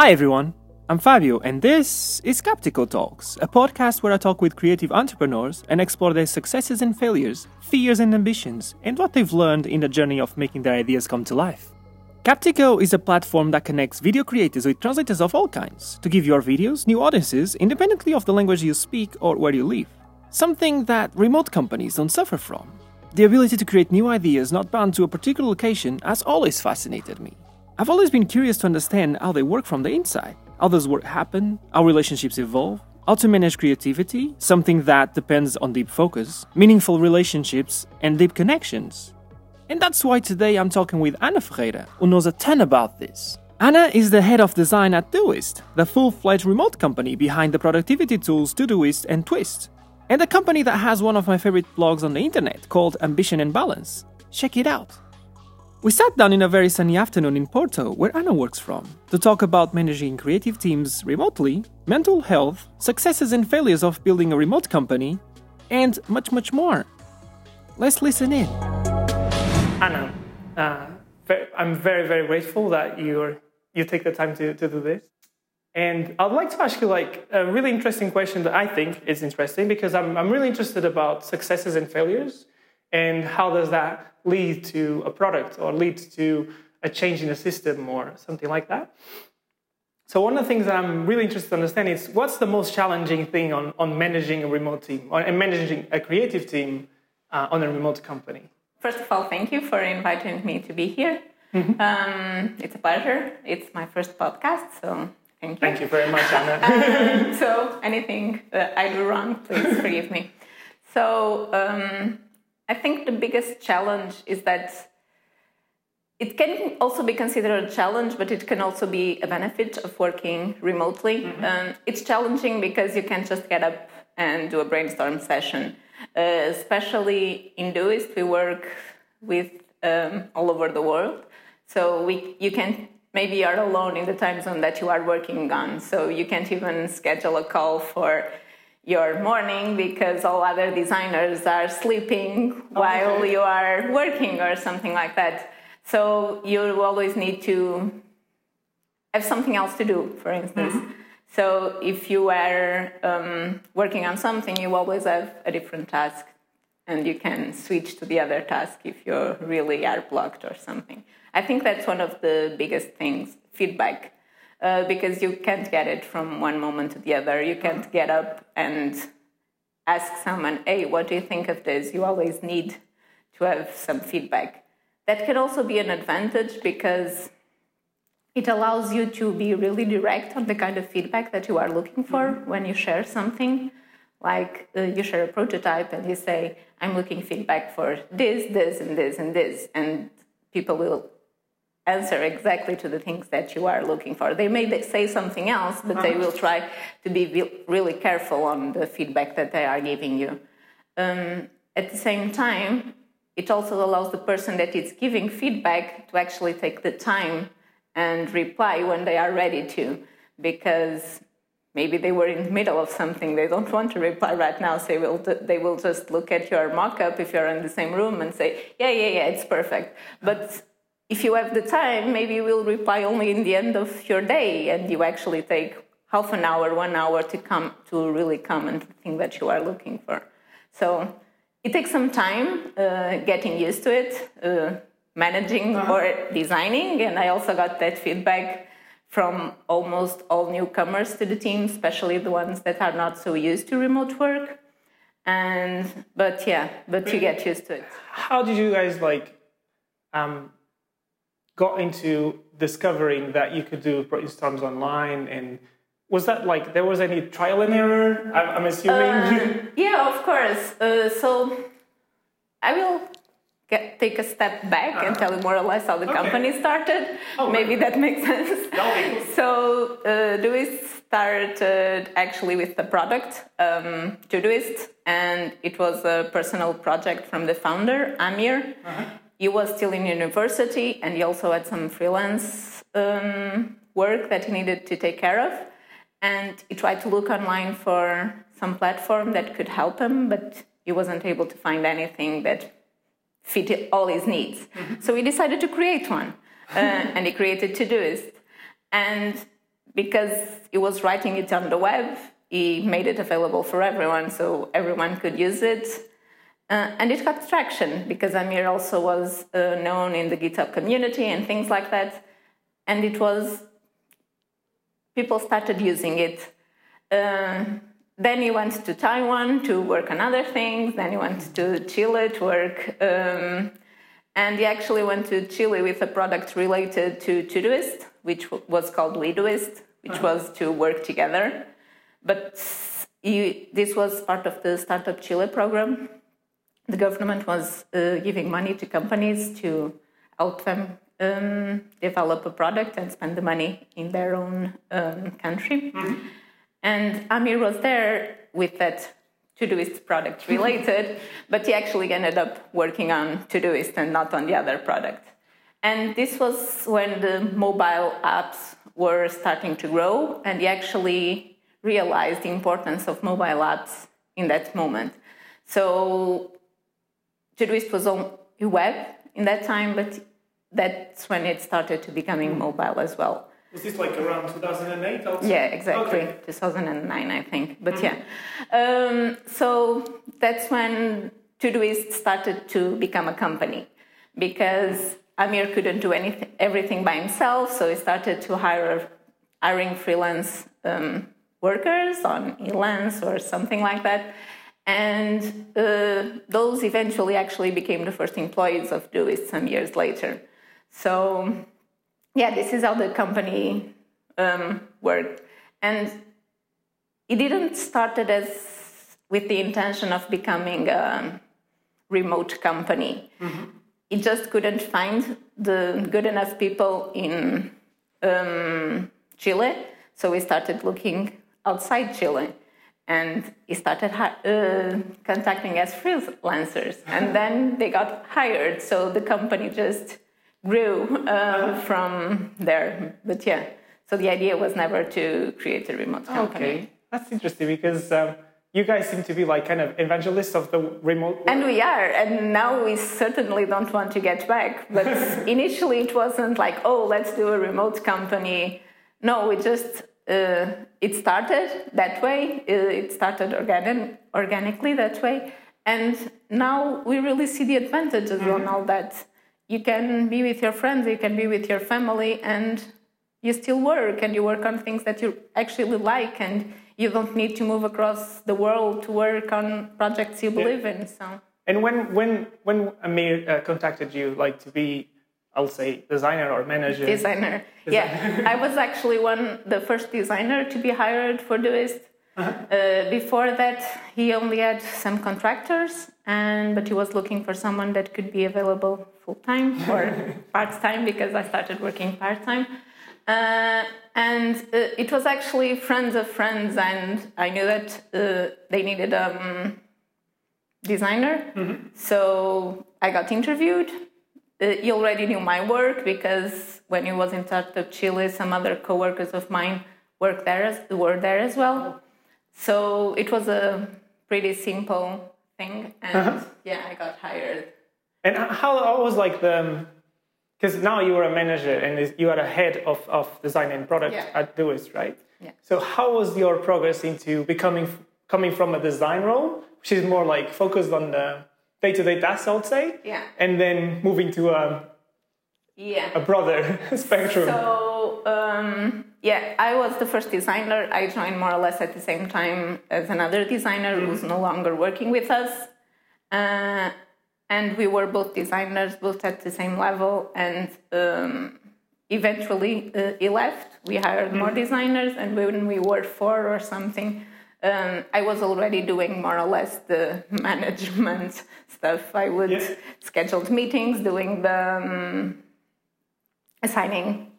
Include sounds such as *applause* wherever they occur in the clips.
Hi everyone, I'm Fabio, and this is Skeptical Talks, a podcast where I talk with creative entrepreneurs and explore their successes and failures, fears and ambitions, and what they've learned in the journey of making their ideas come to life. Captico is a platform that connects video creators with translators of all kinds to give your videos new audiences independently of the language you speak or where you live. Something that remote companies don't suffer from. The ability to create new ideas not bound to a particular location has always fascinated me. I've always been curious to understand how they work from the inside. How does work happen? How relationships evolve? How to manage creativity, something that depends on deep focus, meaningful relationships, and deep connections. And that's why today I'm talking with Ana Ferreira, who knows a ton about this. Anna is the head of design at Todoist, the full fledged remote company behind the productivity tools Todoist and Twist, and a company that has one of my favorite blogs on the internet called Ambition and Balance. Check it out. We sat down in a very sunny afternoon in Porto, where Ana works from, to talk about managing creative teams remotely, mental health, successes and failures of building a remote company, and much, much more. Let's listen in. Ana, uh, I'm very, very grateful that you're, you take the time to, to do this. And I'd like to ask you like a really interesting question that I think is interesting because I'm, I'm really interested about successes and failures and how does that lead to a product or lead to a change in a system or something like that. So one of the things that I'm really interested to understand is what's the most challenging thing on, on managing a remote team or, and managing a creative team uh, on a remote company? First of all, thank you for inviting me to be here. Mm-hmm. Um, it's a pleasure. It's my first podcast, so Thank you. Thank you very much, Ana. *laughs* um, so, anything that I do wrong, please forgive me. So, um, I think the biggest challenge is that it can also be considered a challenge, but it can also be a benefit of working remotely. Mm-hmm. Um, it's challenging because you can't just get up and do a brainstorm session. Uh, especially in Doist, we work with um, all over the world, so we you can maybe you're alone in the time zone that you are working on. So you can't even schedule a call for your morning because all other designers are sleeping while okay. you are working or something like that. So you always need to have something else to do, for instance. Mm-hmm. So if you are um, working on something, you always have a different task and you can switch to the other task if you really are blocked or something. I think that's one of the biggest things feedback, uh, because you can't get it from one moment to the other. You can't get up and ask someone, hey, what do you think of this? You always need to have some feedback. That can also be an advantage because it allows you to be really direct on the kind of feedback that you are looking for mm-hmm. when you share something. Like uh, you share a prototype and you say, I'm looking feedback for this, this, and this, and this. And people will answer exactly to the things that you are looking for. They may say something else, but uh-huh. they will try to be really careful on the feedback that they are giving you. Um, at the same time, it also allows the person that is giving feedback to actually take the time and reply when they are ready to, because maybe they were in the middle of something they don't want to reply right now so they will, they will just look at your mock-up if you're in the same room and say yeah yeah yeah it's perfect but if you have the time, maybe you will reply only in the end of your day, and you actually take half an hour, one hour to come to really come and think that you are looking for. So it takes some time uh, getting used to it, uh, managing uh-huh. or designing, and I also got that feedback from almost all newcomers to the team, especially the ones that are not so used to remote work. And but yeah, but you get used to it. How did you guys like um, got into discovering that you could do brainstorms online and was that like there was any trial and error? I'm, I'm assuming. Uh, *laughs* yeah of course. Uh, so i will get, take a step back uh, and tell you more or less how the okay. company started. Oh, maybe right. that makes sense. *laughs* So uh, Todoist started actually with the product um, Todoist and it was a personal project from the founder amir. Uh-huh he was still in university and he also had some freelance um, work that he needed to take care of. And he tried to look online for some platform that could help him, but he wasn't able to find anything that fit all his needs. Mm-hmm. So he decided to create one, uh, *laughs* and he created Todoist. And because he was writing it on the web, he made it available for everyone so everyone could use it. Uh, and it got traction because Amir also was uh, known in the GitHub community and things like that. And it was, people started using it. Uh, then he went to Taiwan to work on other things. Then he went to Chile to work. Um, and he actually went to Chile with a product related to Todoist, which was called WeDoist, which uh-huh. was to work together. But he, this was part of the Startup Chile program the government was uh, giving money to companies to help them um, develop a product and spend the money in their own um, country. Mm-hmm. And Amir was there with that Todoist product related, *laughs* but he actually ended up working on Todoist and not on the other product. And this was when the mobile apps were starting to grow, and he actually realized the importance of mobile apps in that moment. So Todoist was on the web in that time, but that's when it started to becoming mobile as well. Was this like around 2008 also? Yeah, exactly. Okay. 2009, I think. But mm-hmm. yeah. Um, so that's when Todoist started to become a company because Amir couldn't do anything, everything by himself. So he started to hire hiring freelance um, workers on Elance or something like that. And uh, those eventually actually became the first employees of Doist some years later. So, yeah, this is how the company um, worked. And it didn't start as with the intention of becoming a remote company. Mm-hmm. It just couldn't find the good enough people in um, Chile, so we started looking outside Chile and he started uh, contacting as freelancers. And *laughs* then they got hired. So the company just grew uh, from there. But yeah so the idea was never to create a remote company. Okay that's interesting because um, you guys seem to be like kind of evangelists of the remote world. and we are. And now we certainly don't want to get back. But *laughs* initially it wasn't like oh let's do a remote company. No we just uh, it started that way. Uh, it started organic, organically that way, and now we really see the advantages mm-hmm. on all that. You can be with your friends, you can be with your family, and you still work, and you work on things that you actually like, and you don't need to move across the world to work on projects you believe yeah. in. So. And when when when Amir uh, contacted you, like to be I'll say designer or manager. Designer. designer. Yeah, I was actually one the first designer to be hired for Doist. Uh-huh. Uh, before that, he only had some contractors, and but he was looking for someone that could be available full time *laughs* or part time because I started working part time. Uh, and uh, it was actually friends of friends, and I knew that uh, they needed a um, designer. Mm-hmm. So I got interviewed uh, he already knew my work because when he was in Startup Chile, some other coworkers of mine worked there as, were there as well. So it was a pretty simple thing, and uh-huh. yeah, I got hired. And how, was like the because now you are a manager and you are a head of, of design and product yeah. at Doist, right? Yeah. So how was your progress into becoming coming from a design role, which is more like focused on the day-to-day tasks, I would say. Yeah. And then moving to a yeah a broader *laughs* spectrum. So um, yeah, I was the first designer. I joined more or less at the same time as another designer mm-hmm. who's no longer working with us. Uh, and we were both designers, both at the same level. And um, eventually, uh, he left. We hired mm-hmm. more designers, and when we were four or something, um, I was already doing more or less the *laughs* management stuff. I would yeah. schedule meetings, doing the um, assigning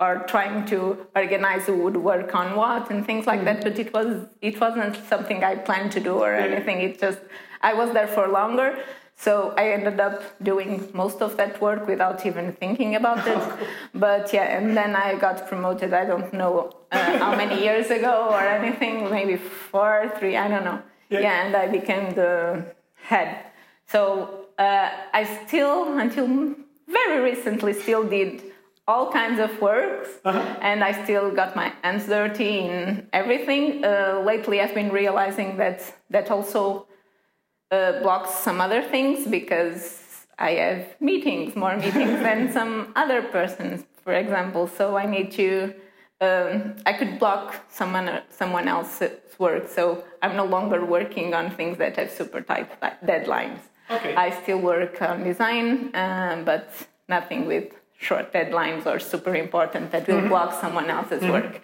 or trying to organize who would work on what and things like mm that. But it was it wasn't something I planned to do or yeah. anything. It just I was there for longer. So I ended up doing most of that work without even thinking about it. *laughs* but yeah, and then I got promoted. I don't know uh, how many years ago or anything, maybe four, three, I don't know. Yeah, yeah and I became the head. So uh, I still, until very recently, still did all kinds of works, Uh-huh. and I still got my hands dirty in everything. Uh, lately, I've been realizing that that also uh, blocks some other things because I have meetings, more meetings than *laughs* some other persons, for example. So I need to. Um, I could block someone someone else's work, so I'm no longer working on things that have super tight deadlines. Okay. I still work on design, um, but nothing with short deadlines or super important that will block someone else's work.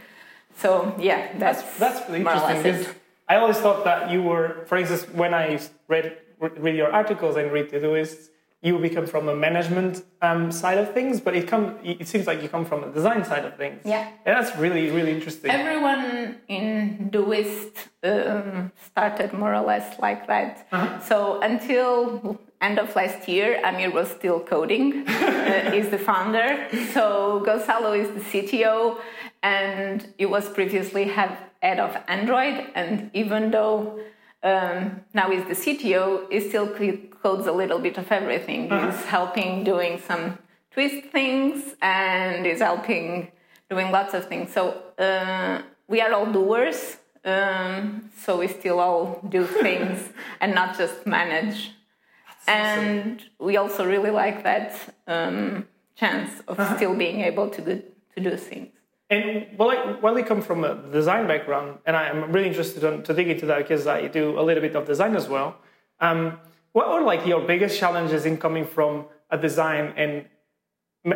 So yeah, that's That's that's really more or interesting. I always thought that you were, for instance, when I read read your articles and read Todoist, you become from a management um, side of things, but it come it seems like you come from a design side of things. Yeah. and that's really really interesting. Everyone in Doist um, started more or less like that. So until end of last year, Amir was still coding. *laughs* uh, he's the founder. So Gonzalo is the CTO, and he was previously head of Android. And even though um, now he's the CTO, he still codes a little bit of everything. He's helping doing some twist things, and he's helping doing lots of things. So uh, we are all doers. Um, so we still all do *laughs* things and not just manage. And we also really like that um, chance of still being able to do, to do things. And well, I, while you come from a design background, and I am really interested in, to dig into that because I do a little bit of design as well. Um, what were like your biggest challenges in coming from a design and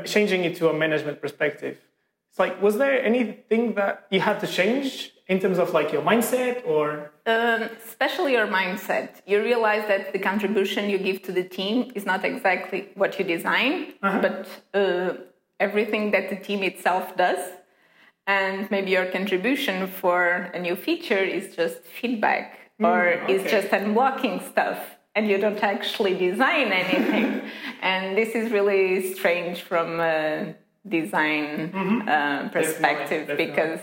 changing it to a management perspective? It's like, was there anything that you had to change in terms of like your mindset or? Um, especially your mindset. You realize that the contribution you give to the team is not exactly what you design, but uh, everything that the team itself does. And maybe your contribution for a new feature is just feedback or is okay. just unblocking stuff. And you don't actually design anything. *laughs* and this is really strange from a design uh, perspective definitely. because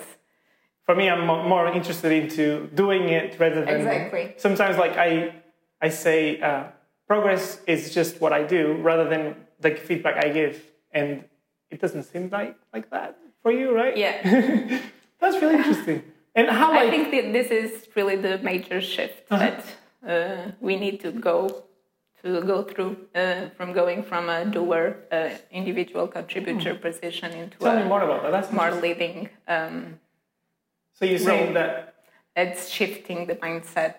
For me, I'm more interested into doing it rather than Exactly. Sometimes, like I, I say, uh, progress is just what I do rather than the feedback I give, and it doesn't seem like like that for you, right? Yeah. *laughs* That's really interesting. And how I like think that this is really the major shift that uh, we need to go to go through uh, from going from a doer, uh, individual contributor position into tell me a more about that. That's more leading. Um, So you're saying role. that. it's shifting the mindset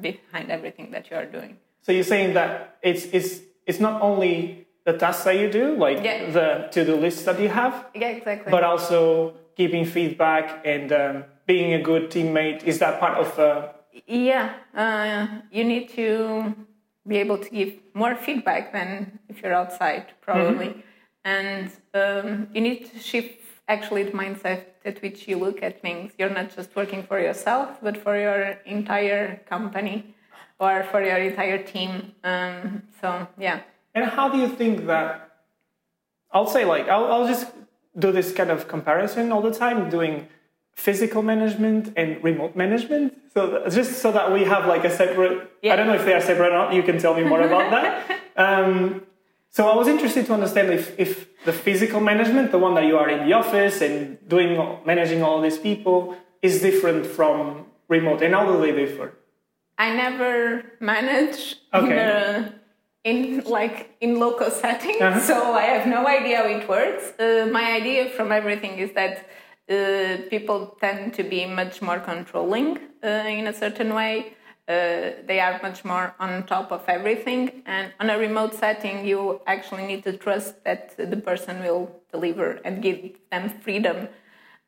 behind everything that you are doing. So you're saying that it's it's it's not only the tasks that you do, like Yeah. the to-do lists that you have, Yeah, exactly. but also giving feedback and um, being a good teammate. Is that part of? Uh, Yeah, uh, you need to be able to give more feedback than if you're outside, probably. And um, you need to shift actually the mindset at which you look at things. You're not just working for yourself, but for your entire company or for your entire team. Um, so, yeah. And how do you think that? I'll say like I'll, I'll just do this kind of comparison all the time, doing physical management and remote management. So just so that we have like a separate. yeah. I don't know if they are separate or not. You can tell me more about that. *laughs* Um, so I was interested to understand if, if the physical management, the one that you are in the office and doing managing all these people, is different from remote, and how do they differ? I never manage Okay. in, a, in like in local *laughs* settings, Uh-huh. so I have no idea how it works. Uh, my idea from everything is that uh, people tend to be much more controlling uh, in a certain way. Uh, they are much more on top of everything, and on a remote setting, you actually need to trust that the person will deliver and give them freedom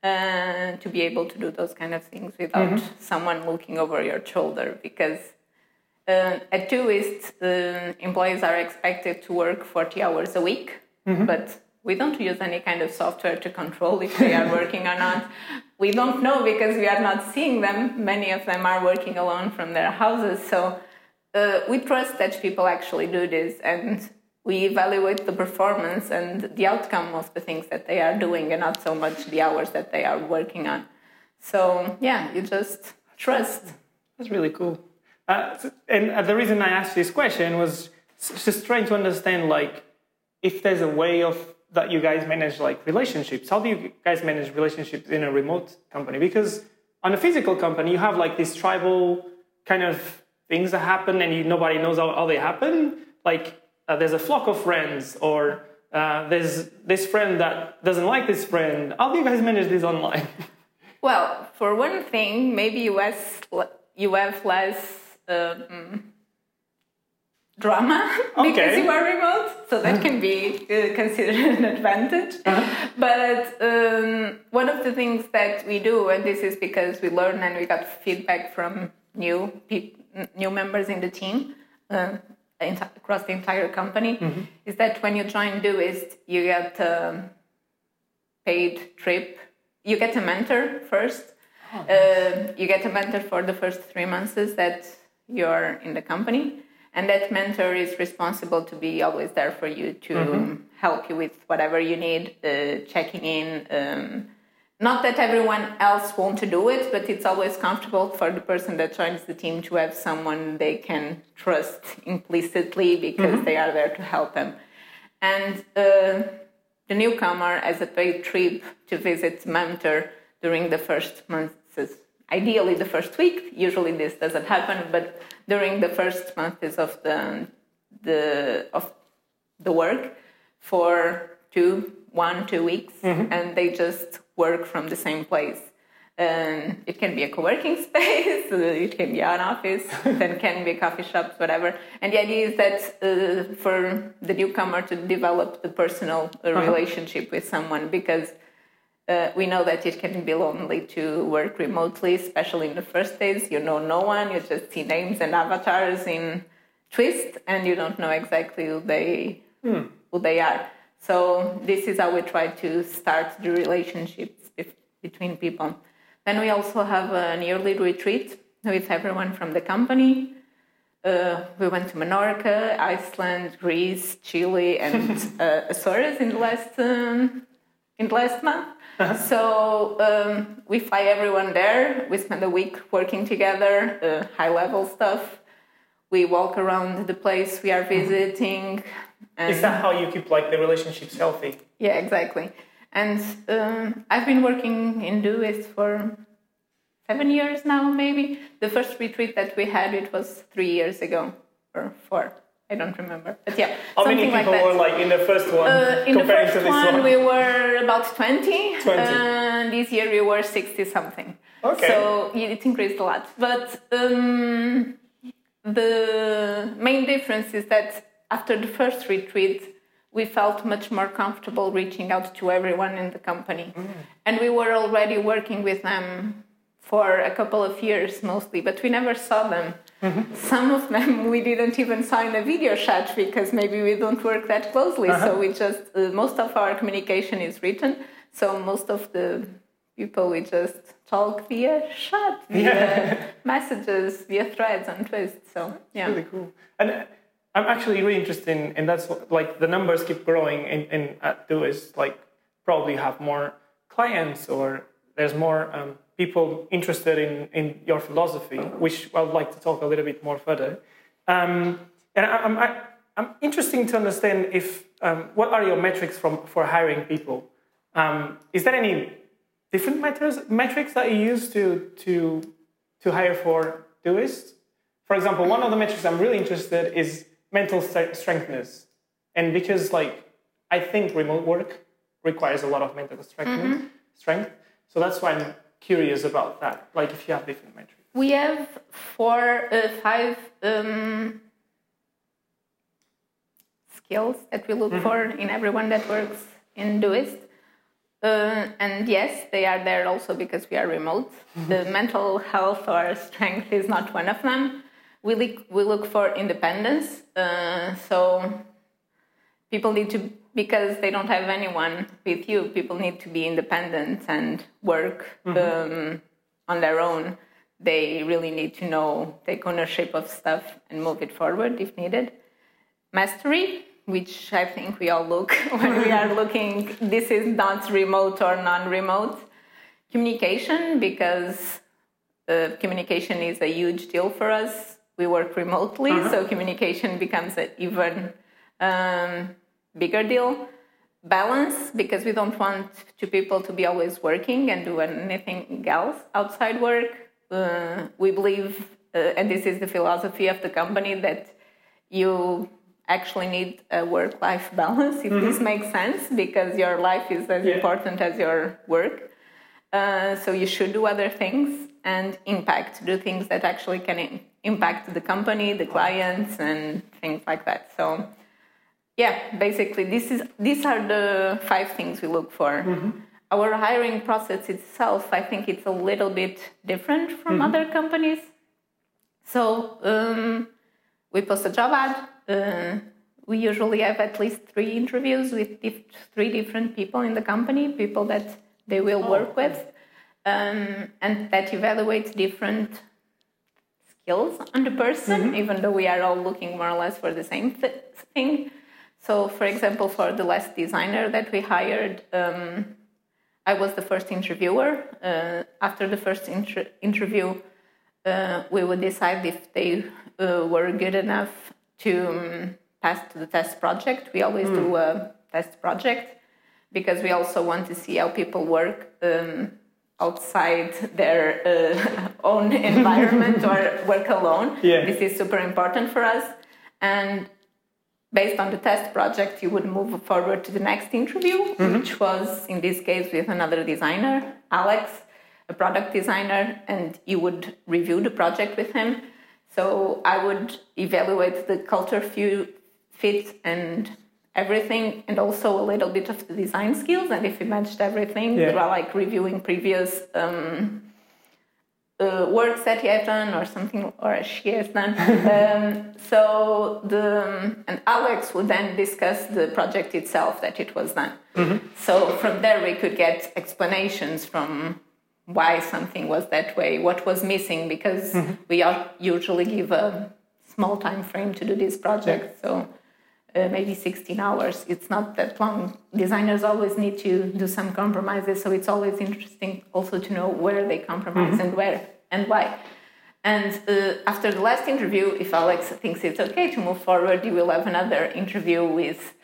uh, to be able to do those kind of things without someone looking over your shoulder because uh, at Doist, uh, employees are expected to work 40 hours a week, but we don't use any kind of software to control if they are working or not. We don't know because we are not seeing them. Many of them are working alone from their houses. So uh, we trust that people actually do this and we evaluate the performance and the outcome of the things that they are doing and not so much the hours that they are working on. So, yeah, you just trust. That's really cool. Uh, and uh, the reason I asked this question was just trying to understand, like, if there's a way of that you guys manage like relationships. How do you guys manage relationships in a remote company? Because on a physical company, you have like these tribal kind of things that happen, and you, nobody knows how, how they happen. Like uh, there's a flock of friends, or uh, there's this friend that doesn't like this friend. How do you guys manage this online? *laughs* Well, for one thing, maybe you have, you have less um, drama *laughs* because you are remote, so that can be uh, considered *laughs* an advantage. Uh-huh. But um, one of the things that we do, and this is because we learn and we got feedback from new new members in the team uh, across the entire company, Mm-hmm. is that when you join Doist, you get a paid trip. You get a mentor first. Uh, you get a mentor for the first three months that you're in the company, and that mentor is responsible to be always there for you to help you with whatever you need, uh, checking in. Um, not that everyone else want to do it, but it's always comfortable for the person that joins the team to have someone they can trust implicitly because they are there to help them. And uh, the newcomer has a paid trip to visit mentor during the first months. Ideally, the first week. Usually, this doesn't happen, but during the first months of the the of the work for two, one, two weeks, and they just work from the same place. And it can be a co-working *laughs* space, it can be an office, *laughs* then can be coffee shops, whatever. And the idea is that uh, for the newcomer to develop the personal uh, relationship with someone, because uh, we know that it can be lonely to work remotely, especially in the first days. You know no one, you just see names and avatars in Twist, and you don't know exactly who they who they are. So this is how we try to start the relationships between people. Then we also have an yearly retreat with everyone from the company. Uh, we went to Menorca, Iceland, Greece, Chile, and *laughs* uh, Azores in the last um, in the last month. *laughs* So um, we fly everyone there. We spend a week working together, uh, high level stuff. We walk around the place we are visiting. And Is that how you keep like the relationships healthy? yeah, exactly. And um, I've been working in Doist for seven years now, maybe. The first retreat that we had, it was three years ago or four. I don't remember, but yeah, How many like people that. were like in the first one Uh, in the comparing first to this one, one? we were about 20, 20. and this year we were 60 something. Okay. So it increased a lot. But um, the main difference is that after the first retreat, we felt much more comfortable reaching out to everyone in the company. Mm. And we were already working with them for a couple of years mostly, but we never saw them. Mm-hmm. *laughs* Some of them we didn't even sign a video chat because maybe we don't work that closely. Uh-huh. So we just, uh, most of our communication is written. So most of the people we just talk via chat, *laughs* via messages, via threads on Twist. So yeah. really cool. And uh, I'm actually really interested in, and that's what, like the numbers keep growing in, in at Doist, like probably have more clients or there's more um, people interested in, in your philosophy, which I would like to talk a little bit more further. Um, and I, I'm, I, I'm interested to understand if um, what are your metrics from for hiring people? Um, is there any different metrics metrics that you use to to to hire for Doist? For example, one of the metrics I'm really interested is mental strengthness, and because like I think remote work requires a lot of mental strength, strength. So that's why I'm curious about that. Like if you have different metrics. We have four, uh, five um, skills that we look for in everyone that works in Doist. Uh, and yes, they are there also because we are remote. The mental health or strength is not one of them. We look, we look for independence. Uh, so people need to, because they don't have anyone with you, people need to be independent and work um, on their own. They really need to know, take ownership of stuff and move it forward if needed. Mastery, which I think we all look *laughs* when we are *laughs* looking, this is not remote or non remote. Communication, because uh, communication is a huge deal for us. We work remotely, so communication becomes an even um, bigger deal. balance because we don't want two people to be always working and do anything else outside work. Uh, we believe, uh, and this is the philosophy of the company, that you actually need a work life *laughs* balance, if mm-hmm. this makes sense, because your life is as yeah. important as your work. Uh, so you should do other things and impact, do things that actually can impact the company, the clients, and things like that. So yeah, basically, this is these are the five things we look for. Mm-hmm. Our hiring process itself, I think, it's a little bit different from mm-hmm. other companies. So um, we post a job ad. Uh, we usually have at least three interviews with three different people in the company, people that they will oh. work with, um, and that evaluates different skills on the person, mm-hmm. even though we are all looking more or less for the same th- thing. So, for example, for the last designer that we hired, um, I was the first interviewer. Uh, after the first inter- interview, uh, we would decide if they uh, were good enough to um, pass to the test project. We always mm. do a test project because we also want to see how people work um, outside their uh, *laughs* own *laughs* environment or work alone. Yeah. This is super important for us. And based on the test project, you would move forward to the next interview, mm-hmm. which was in this case with another designer, Alex, a product designer, and you would review the project with him. So I would evaluate the culture fit and everything, and also a little bit of the design skills. And if it matched everything, yeah. like reviewing previous. Um, uh, works that he has done or something or she has done. *laughs* um, so the and Alex would then discuss the project itself that it was done. Mm-hmm. So from there we could get explanations from why something was that way, what was missing, because mm-hmm. we usually give a small time frame to do this project. So uh, maybe 16 hours. It's not that long. Designers always need to do some compromises, so it's always interesting also to know where they compromise mm-hmm. and where and why. And uh, after the last interview, if Alex thinks it's okay to move forward, you will have another interview with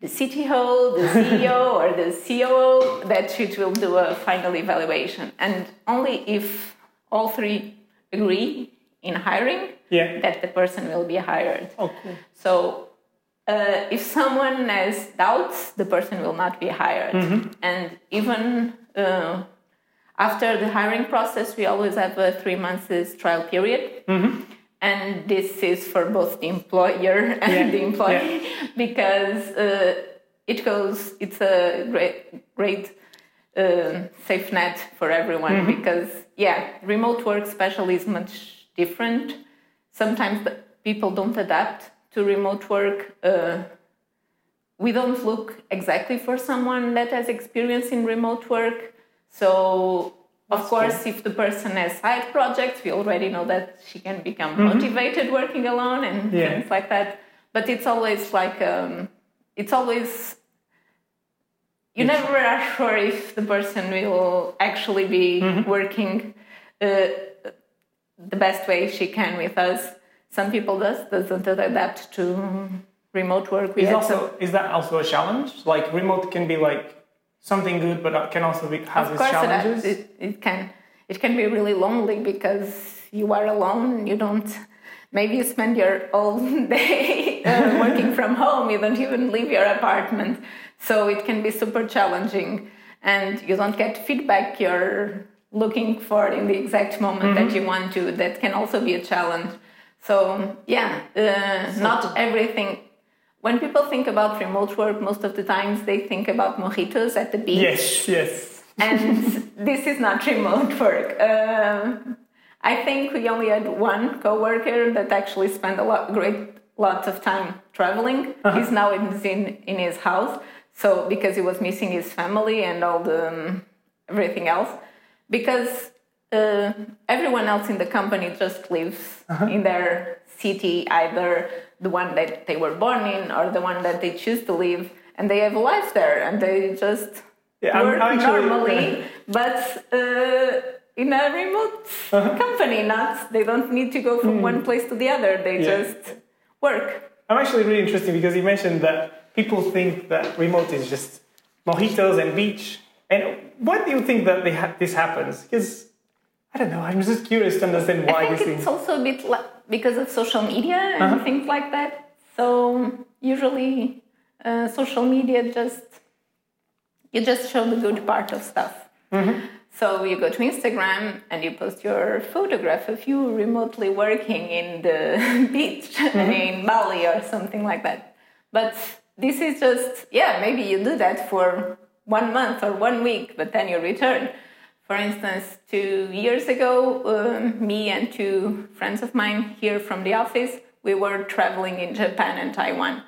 the CTO, the *laughs* CEO, or the COO that it will do a final evaluation. And only if all three agree in hiring, yeah. that the person will be hired. Oh, cool. So uh, if someone has doubts, the person will not be hired. Mm-hmm. And even uh, after the hiring process, we always have a three months trial period. Mm-hmm. And this is for both the employer *laughs* and yeah. the employee yeah. *laughs* because uh, it goes, it's a great, great uh, safe net for everyone mm-hmm. because, yeah, remote work, especially, is much different. Sometimes people don't adapt to remote work, uh, we don't look exactly for someone that has experience in remote work. So, of That's course, if the person has side projects, we already know that she can become mm-hmm. motivated working alone and yeah. things like that. But it's always like, um, it's always, you never are sure if the person will actually be mm-hmm. working uh, the best way she can with us some people does doesn't adapt to remote work. We is also some... is that also a challenge? Like remote can be like something good, but it can also be has its challenges. It, it can it can be really lonely because you are alone. You don't. Maybe you spend your whole *laughs* day uh, *laughs* working from home. You don't even leave your apartment, so it can be super challenging, and you don't get feedback you're looking for in the exact moment mm-hmm. that you want to. That can also be a challenge. So yeah, uh, not everything. When people think about remote work, most of the times they think about mojitos at the beach. Yes, yes. and this is not remote work. Uh, I think we only had one coworker that actually spent a lot, great lots of time traveling. Uh-huh. He's now in, in in his house, so because he was missing his family and all the um, everything else, because uh, everyone else in the company just lives uh-huh. in their city, either the one that they were born in or the one that they choose to live, and they have a life there, and they just yeah, work normally, *laughs* but uh, in a remote uh-huh. company. Not they don't need to go from mm. one place to the other. They yeah. just work. I'm actually really interested because you mentioned that people think that remote is just mojitos and beach. And why do you think that they ha- this happens? Because I don't know. I'm just curious to understand why I think it's also a bit like because of social media and Uh-huh. things like that. So usually, uh, social media just you just show the good part of stuff. Mm-hmm. So you go to Instagram and you post your photograph of you remotely working in the *laughs* beach Mm-hmm. in Bali or something like that. But this is just yeah, maybe you do that for one month or one week, but then you return. For instance, two years ago, um, me and two friends of mine here from the office, we were traveling in Japan and Taiwan.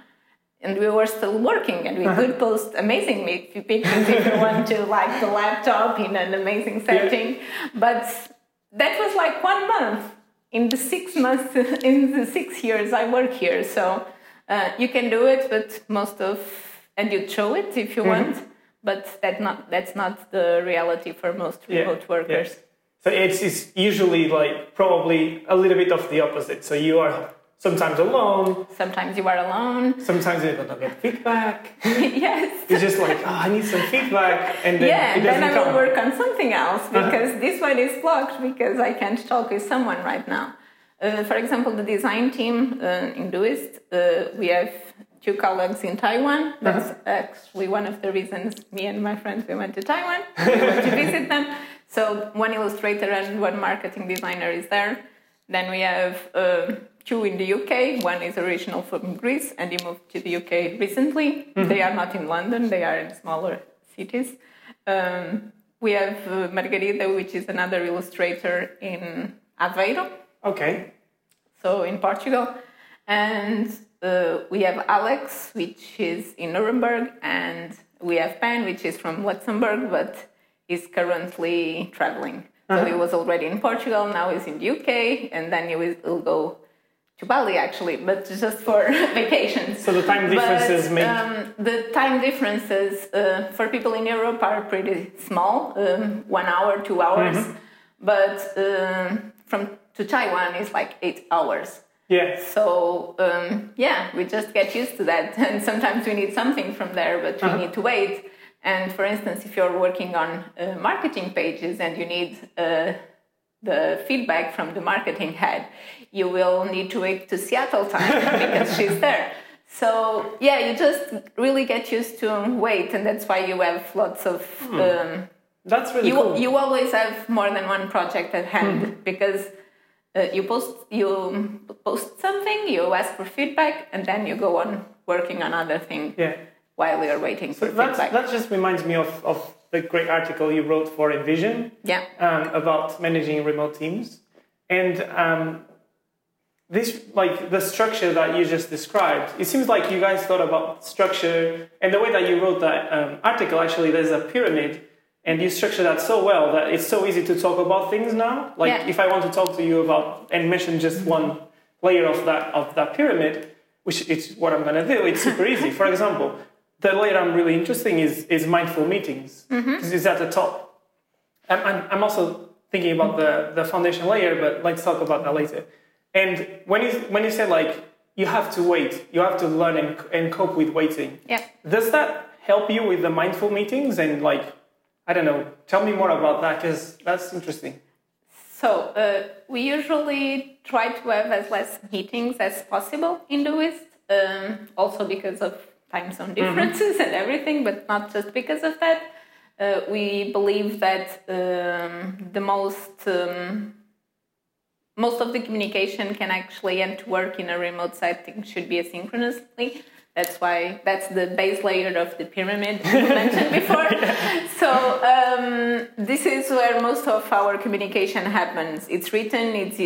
And we were still working, and we could post amazing pictures if you want to, *laughs* like the laptop in an amazing setting. But that was like one month in the six months, *laughs* in the six years I work here. So uh, you can do it, but most of, and you show it if you want, but that not that's not the reality for most Yeah, remote workers. So it's, it's usually like probably a little bit of the opposite. So you are sometimes alone, Sometimes you are alone. sometimes you don't get feedback. *laughs* yes. *laughs* It's just like, oh, I need some feedback, and then yeah, it then doesn't I will come. work on something else because this one is blocked because I can't talk with someone right now. Uh, for example, the design team uh, in Doist, uh, we have two colleagues in Taiwan. That's actually one of the reasons me and my friends we went to Taiwan. we went to visit them. *laughs* So one illustrator and one marketing designer is there. Then we have uh, two in the UK. One is original from Greece and he moved to the UK recently. They are not in London, they are in smaller cities. Um, we have uh, Margarida, which is another illustrator in Aveiro, Okay. so in Portugal. And uh, we have Alex, which is in Nuremberg, and we have Pan, which is from Luxembourg, but is currently traveling. So he was already in Portugal, now he's in the UK, and then he will go to Bali actually, but just for *laughs* vacations. So the time differences But, make. um, the time differences uh, for people in Europe are pretty small, um, one hour, two hours. Mm-hmm. But um, from to Taiwan is like eight hours. Yeah. So um, yeah, we just get used to that, *laughs* and sometimes we need something from there, but we need to wait. And for instance, if you're working on uh, marketing pages and you need uh, the feedback from the marketing head, you will need to wait to Seattle time *laughs* because she's there. So yeah, you just really get used to wait, and that's why you have lots of. Um, That's really you cool. you always have more than one project at hand because uh, you post you post something, you ask for feedback, and then you go on working on other thing yeah. while you're waiting for That, feedback. that just reminds me of, of the great article you wrote for InVision yeah, um, about managing remote teams. And um, this, like the structure that you just described, it seems like you guys thought about structure and the way that you wrote that um, article. Actually, there's a pyramid, and you structure that so well that it's so easy to talk about things now. Like Yeah. if I want to talk to you about and mention just one layer of that of that pyramid, which is what I'm gonna do, it's super easy. For example, the layer I'm really interesting is is mindful meetings mm-hmm. because it's at the top. I'm, I'm, I'm also thinking about the, the foundation layer, but let's talk about that later. And when you, when you said like you have to wait, you have to learn and, and cope with waiting, yeah. does that help you with the mindful meetings? And like, I don't know, tell me more about that because that's interesting. So uh, we usually try to have as less meetings as possible in Doist, um, also because of time zone differences and everything, but not just because of that. Uh, we believe that um, the most um, most of the communication can actually and to work in a remote setting should be asynchronously. That's why that's the base layer of the pyramid you mentioned before. *laughs* So um, this is where most of our communication happens. It's written. It's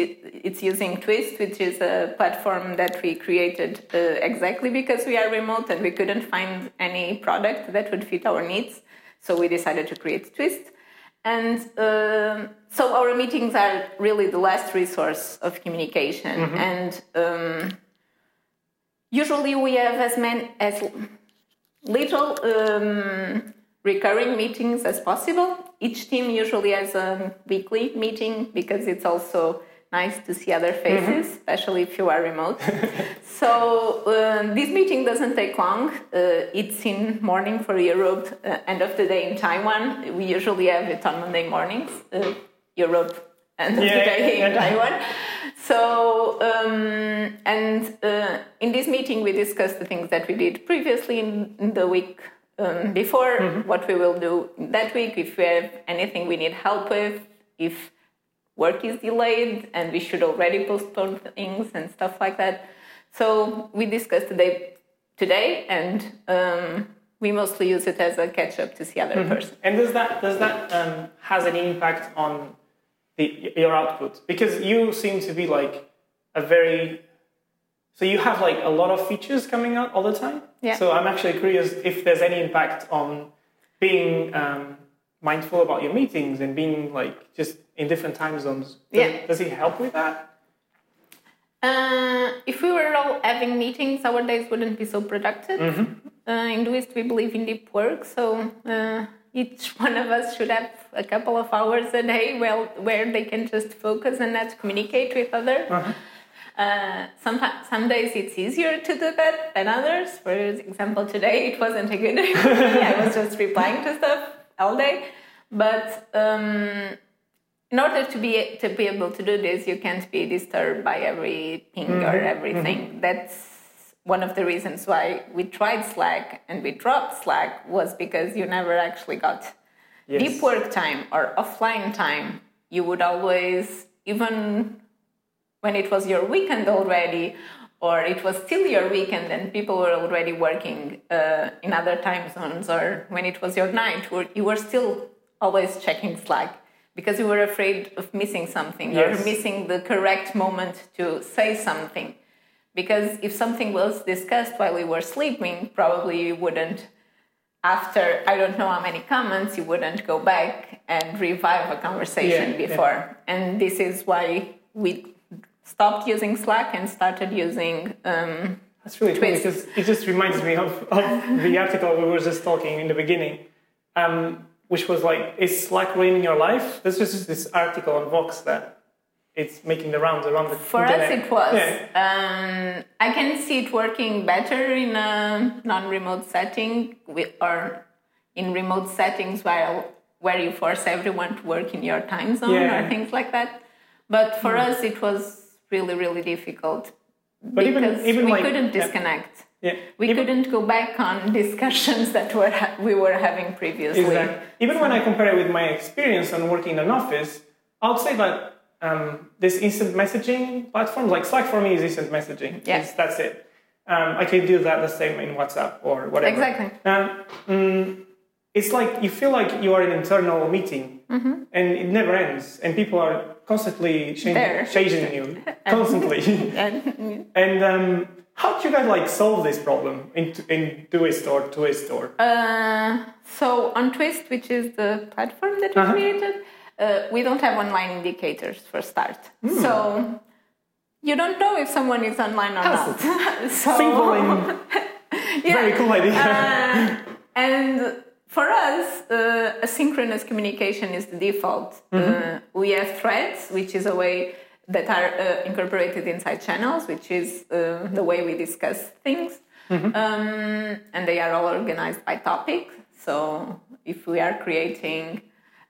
it's using Twist, which is a platform that we created uh, exactly because we are remote and we couldn't find any product that would fit our needs. So we decided to create Twist. And um so our meetings are really the last resource of communication. And um, usually we have as many as little um, recurring meetings as possible. Each team usually has a weekly meeting because it's also nice to see other faces, especially if you are remote. *laughs* so uh, this meeting doesn't take long. Uh, it's in morning for Europe, uh, end of the day in Taiwan. We usually have it on Monday mornings. Uh, Europe, of Yeah, the day yeah, in yeah. *laughs* Taiwan. So, um, and uh, in this meeting, we discussed the things that we did previously in, in the week um, before, Mm-hmm. what we will do that week, if we have anything we need help with, if work is delayed and we should already postpone things and stuff like that. So we discussed today, today, and um, we mostly use it as a catch up to see other Mm-hmm. person. And does that does that um, has any impact on the your output? Because you seem to be like a very so you have like a lot of features coming out all the time. Yeah. So I'm actually curious if there's any impact on being um, mindful about your meetings and being like just in different time zones. Does, Yeah. Does he help with that? Uh, if we were all having meetings, our days wouldn't be so productive. Uh, in Doist, we believe in deep work, so uh, each *laughs* one of us should have a couple of hours a day well, where they can just focus and not communicate with others. Uh, sometimes, some days it's easier to do that than others. For example, today it wasn't a good *laughs* day. I was just replying to stuff all day. But um, in order to be to be able to do this, you can't be disturbed by every ping or everything. That's one of the reasons why we tried Slack and we dropped Slack was because you never actually got Yes. deep work time or offline time. You would always, even when it was your weekend already, or it was still your weekend and people were already working uh, in other time zones, or when it was your night, you were still always checking Slack because you were afraid of missing something Yes. or missing the correct moment to say something. Because if something was discussed while we were sleeping, probably you wouldn't after I don't know how many comments, you wouldn't go back and revive a conversation Yeah, yeah. before. And this is why we stopped using Slack and started using. Um, That's really cool because it just reminds me of, of the article we were just talking in the beginning, um, which was like, is Slack ruining your life? This was just this article on Vox that it's making the rounds around the for internet. us, it was. Yeah. Um, I can see it working better in a non-remote setting with, or in remote settings where where you force everyone to work in your time zone Yeah. Or things like that. But for us, it was really really difficult But because even we like- couldn't disconnect. Yeah. We Even- couldn't go back on *laughs* discussions that were ha- we were having previously. Exactly. Even when I compare it with my experience on working in an office, I would say that um, this instant messaging platform, like Slack for me is instant messaging. Yeah. It's- that's it. Um, I can do that the same in WhatsApp or whatever. Exactly. Um, mm, it's like you feel like you are in an internal meeting Mm-hmm. and it never ends, and people are constantly changing, changing you *laughs* constantly. *laughs* And, and um, how do you guys like solve this problem in in Doist or Twist or? uh, so on Twist, which is the platform that we Uh-huh. created, uh, we don't have online indicators for start. Hmm. So you don't know if someone is online or not. *laughs* so, Simple and *laughs* yeah. very cool idea. Uh, and for us, uh, asynchronous communication is the default. Uh, we have threads, which is a way that are uh, incorporated inside channels, which is uh, the way we discuss things. Um, and they are all organized by topic. So if we are creating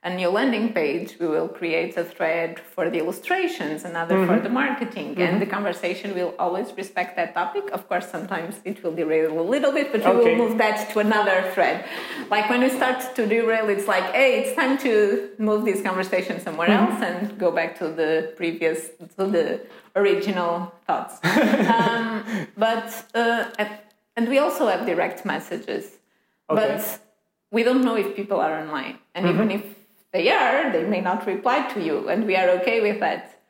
a new landing page, we will create a thread for the illustrations, another for the marketing, and the conversation will always respect that topic. Of course, sometimes it will derail a little bit, but we Okay. will move that to another thread. Like when we start to derail, it's like, hey, it's time to move this conversation somewhere else and go back to the previous, to the original thoughts. *laughs* um, but uh, and- we also have direct messages, Okay. but we don't know if people are online, and even if they are, they may not reply to you, and we are okay with that.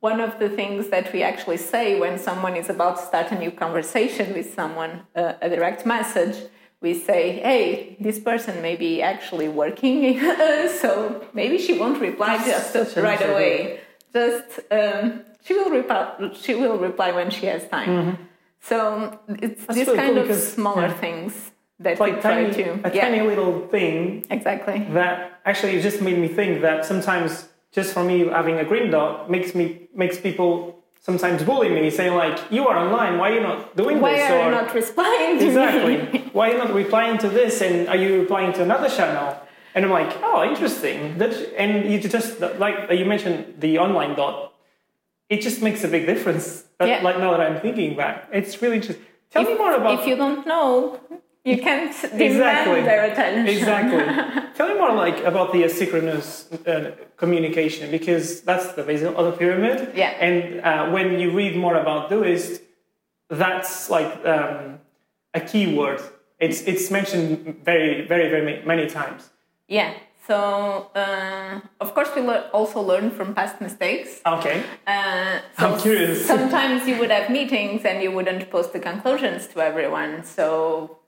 One of the things that we actually say when someone is about to start a new conversation with someone, uh, a direct message, we say, "Hey, this person may be actually working, *laughs* so maybe she won't reply just such right away. Just um, she will reply. She will reply when she has time." So it's That's this really kind cool of smaller yeah. things that like we try tiny, to. a yeah, tiny little thing exactly. that actually it just made me think that sometimes just for me having a green dot makes me makes people sometimes bully me, saying like, "You are online. Why are you not doing Why this?" are or you not replying? to exactly, me? *laughs* why are you not replying to this? And are you replying to another channel? And I'm like, "Oh, interesting." That and you just like you mentioned the online dot. It just makes a big difference. That, Yeah. Like now that I'm thinking back, it's really interesting. Tell me more about If you don't know, you can't demand Exactly. their attention. Exactly. *laughs* Tell me more like about the asynchronous uh, communication because that's the base of the pyramid. Yeah. And uh, when you read more about Doist, that's like um, a key word. It's it's mentioned very very very many times. Yeah. So uh, of course we lear- also learn from past mistakes. Okay. Uh, so I'm curious. sometimes you would have meetings and you wouldn't post the conclusions to everyone, so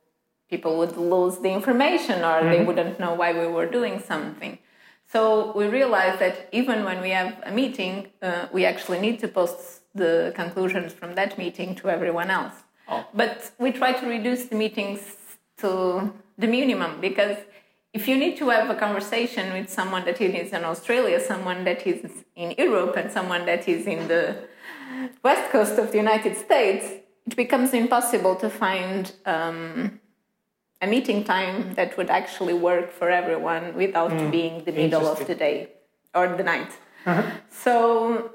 people would lose the information or they wouldn't know why we were doing something. So we realized that even when we have a meeting, uh, we actually need to post the conclusions from that meeting to everyone else. Oh. But we try to reduce the meetings to the minimum because if you need to have a conversation with someone that is in Australia, someone that is in Europe, and someone that is in the west coast of the United States, it becomes impossible to find um, a meeting time that would actually work for everyone without hmm. being the middle of the day or the night. Uh-huh. So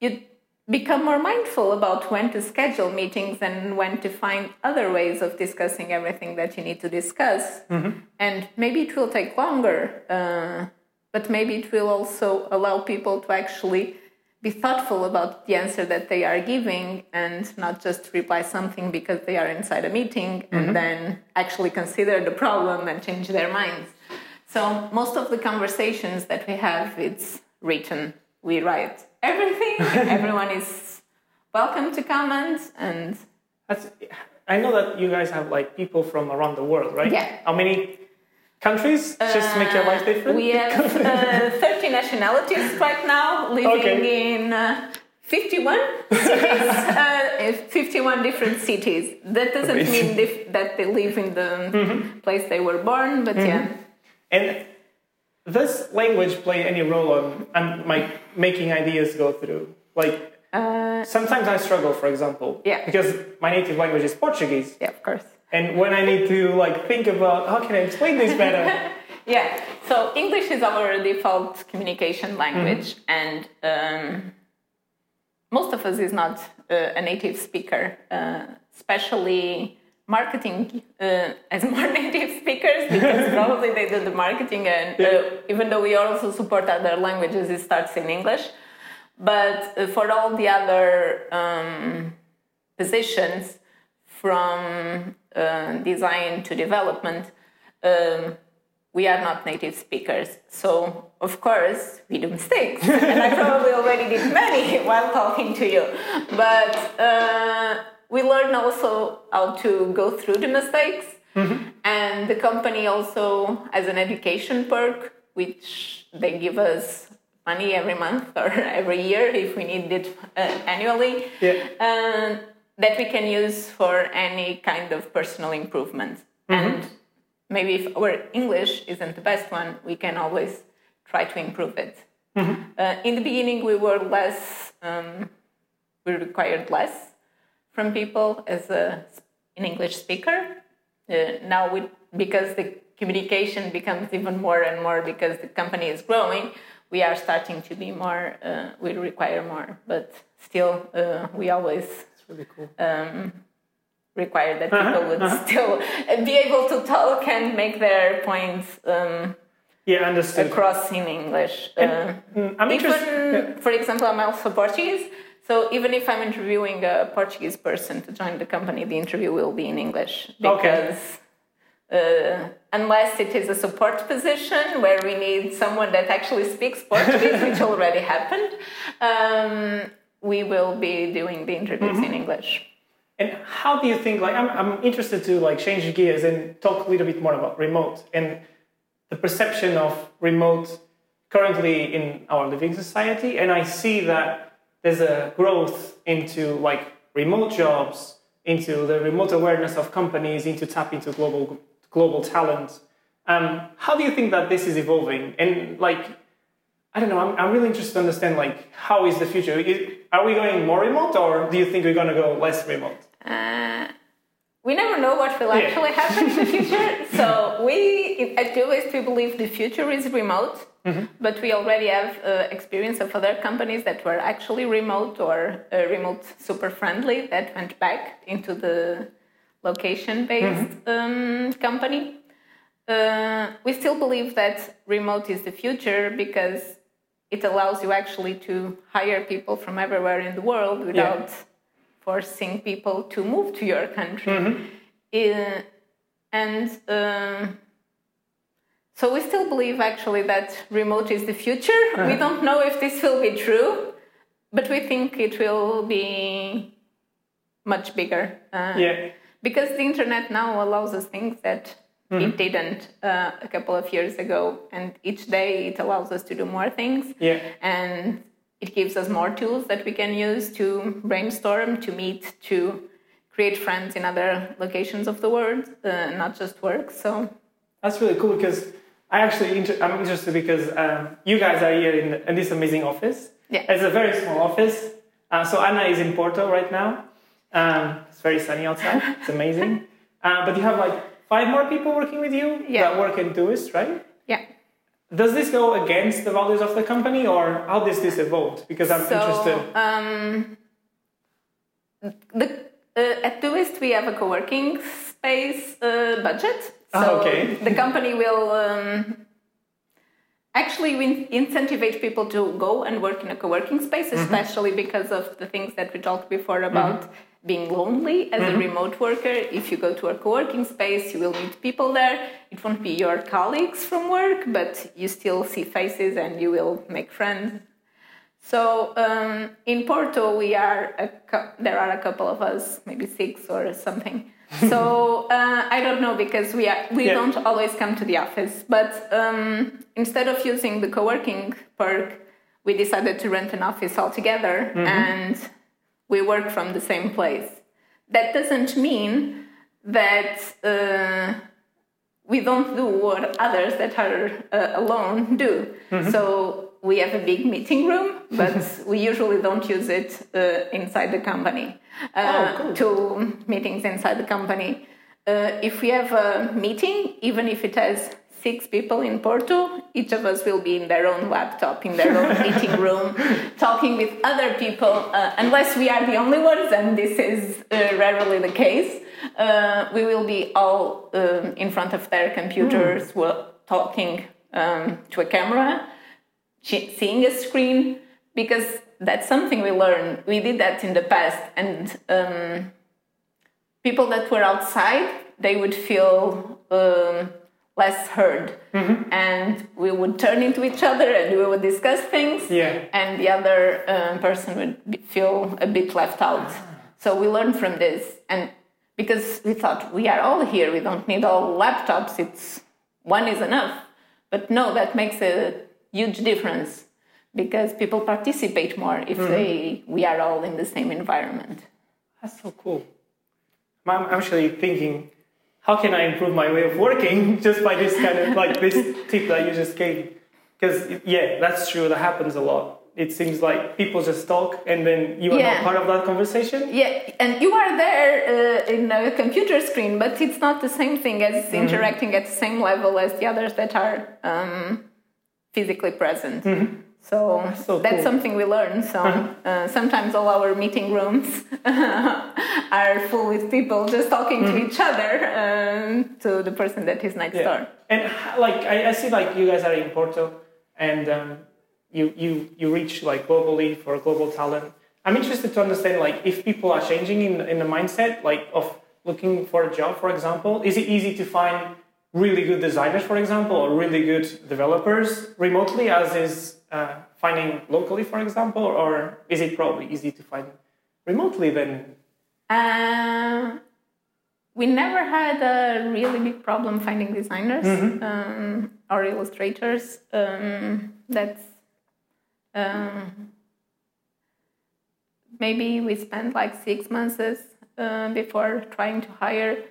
you become more mindful about when to schedule meetings and when to find other ways of discussing everything that you need to discuss. Mm-hmm. And maybe it will take longer, uh, but maybe it will also allow people to actually be thoughtful about the answer that they are giving and not just reply something because they are inside a meeting and mm-hmm. then actually consider the problem and change their minds. So most of the conversations that we have, it's written. We write everything. *laughs* Everyone is welcome to comment, and That's. I know that you guys have like people from around the world, right? Yeah. How many countries? Just to make your life different. we have uh, *laughs* 30 nationalities right now living Okay. in uh, 51 cities, *laughs* uh, 51 different cities. That doesn't Amazing. mean dif- that they live in the place they were born, but yeah. And does language play any role on, on my making ideas go through? Like Uh, sometimes I struggle, for example, Yeah. because my native language is Portuguese, yeah, of course. And when I need to like think about how can I explain this better, *laughs* Yeah, so English is our default communication language, and um, most of us is not uh, a native speaker, uh, especially marketing uh, as *laughs* more native speakers because *laughs* probably they do the marketing, and uh, even though we also support other languages, it starts in English. But uh, for all the other um, positions, from uh, design to development, um, we are not native speakers. So, of course, we do mistakes. *laughs* and I probably already did many *laughs* while talking to you. But uh, we learn also how to go through the mistakes. And the company also has an education perk, which they give us money every month or *laughs* every year if we need it uh, annually Yeah. and that we can use for any kind of personal improvement. And maybe if our English isn't the best one, we can always try to improve it. Uh, in the beginning, we were less, um, we required less from people as a, an English speaker. Uh, now, we, because the communication becomes even more and more because the company is growing, we are starting to be more, uh, we require more, but still, uh, we always really cool. um, require that people would still *laughs* be able to talk and make their points um, Yeah, understood. across in English. Uh, Mm, I'm interested. even, for example, I'm also Portuguese. So even if I'm interviewing a Portuguese person to join the company, the interview will be in English because uh, unless it is a support position where we need someone that actually speaks Portuguese, which *laughs* already happened, um, we will be doing the interviews in English. And how do you think? Like, I'm, I'm interested to like change gears and talk a little bit more about remote and the perception of remote currently in our living society. And I see that there's a growth into like remote jobs, into the remote awareness of companies, into tap into global global talent. Um, how do you think that this is evolving? And like, I don't know. I'm, I'm really interested to understand like how is the future? Is, are we going more remote, or do you think we're going to go less remote? Uh, we never know what will actually yeah. happen in the future. *laughs* so we at Doist we believe the future is remote, mm-hmm. but we already have uh, experience of other companies that were actually remote or uh, remote super friendly that went back into the location based mm-hmm. um, company. Uh, we still believe that remote is the future because it allows you actually to hire people from everywhere in the world without yeah. forcing people to move to your country. Mm-hmm. Uh, and uh, so we still believe actually that remote is the future. Uh-huh. We don't know if this will be true, but we think it will be much bigger. Uh, yeah. Because the internet now allows us things that Mm-hmm. It didn't uh, a couple of years ago, and each day it allows us to do more things. Yeah. And it gives us more tools that we can use to brainstorm, to meet, to create friends in other locations of the world, uh, not just work. So that's really cool because I actually inter- I'm interested because um, you guys are here in, in, this amazing office. Yeah. It's a very small office. Uh, so Ana is in Porto right now. Um, it's very sunny outside. It's amazing. *laughs* Uh, but you have like five more people working with you yeah. that work in Doist, right? Yeah. Does this go against the values of the company, or how does this evolve? Because I'm so, interested. Um, the, uh, at Doist, we have a co-working space uh, budget. Ah, so oh, okay. the company will um, actually we incentivize people to go and work in a co-working space, mm-hmm. especially mm-hmm. because of the things that we talked before about. Mm-hmm being lonely as mm-hmm. a remote worker. If you go to a co-working space, you will meet people there. It won't be your colleagues from work, but you still see faces and you will make friends. So um, in Porto, we are co- there are a couple of us, maybe six or something. *laughs* so uh, I don't know because we are we yeah. don't always come to the office. But um, instead of using the co-working perk, we decided to rent an office altogether mm-hmm. and we work from the same place. That doesn't mean that uh, we don't do what others that are uh, alone do. Mm-hmm. So we have a big meeting room, but *laughs* we usually don't use it uh, inside the company. Uh, oh, cool. To meetings inside the company. Uh, if we have a meeting, even if it has six people in Porto, each of us will be in their own laptop, in their own *laughs* meeting room, talking with other people, uh, unless we are the only ones, and this is uh, rarely the case. Uh, we will be all um, in front of their computers, mm. talking um, to a camera, seeing a screen, because that's something we learned. We did that in the past, and um, people that were outside, they would feel um, less heard. Mm-hmm. and we would turn into each other and we would discuss things. Yeah. and the other um, person would feel a bit left out. So we learned from this. And because we thought we are all here. We don't need all laptops. It's one is enough. But no that makes a huge difference because people participate more if mm-hmm. they we are all in the same environment. That's so cool. I'm actually thinking how can I improve my way of working *laughs* just by this kind of like this tip that you just gave? Because yeah, that's true. That happens a lot. It seems like people just talk and then you are yeah. not part of that conversation. Yeah, and you are there uh, in a computer screen, but it's not the same thing as mm-hmm. interacting at the same level as the others that are um, physically present. Mm-hmm. So, that's, so that's something we learn. So *laughs* uh, sometimes all our meeting rooms *laughs* are full with people just talking mm-hmm. to each other um, to the person that is next yeah. door. And like I, I, see, like you guys are in Porto, and um, you you you reach like globally for global talent. I'm interested to understand like if people are changing in in the mindset like of looking for a job, for example. Is it easy to find really good designers, for example, or really good developers remotely, as is uh, finding locally, for example, or is it probably easy to find remotely then? Uh, we never had a really big problem finding designers mm-hmm. um, or illustrators. Um, that's um, maybe we spent like six months uh, before trying to hire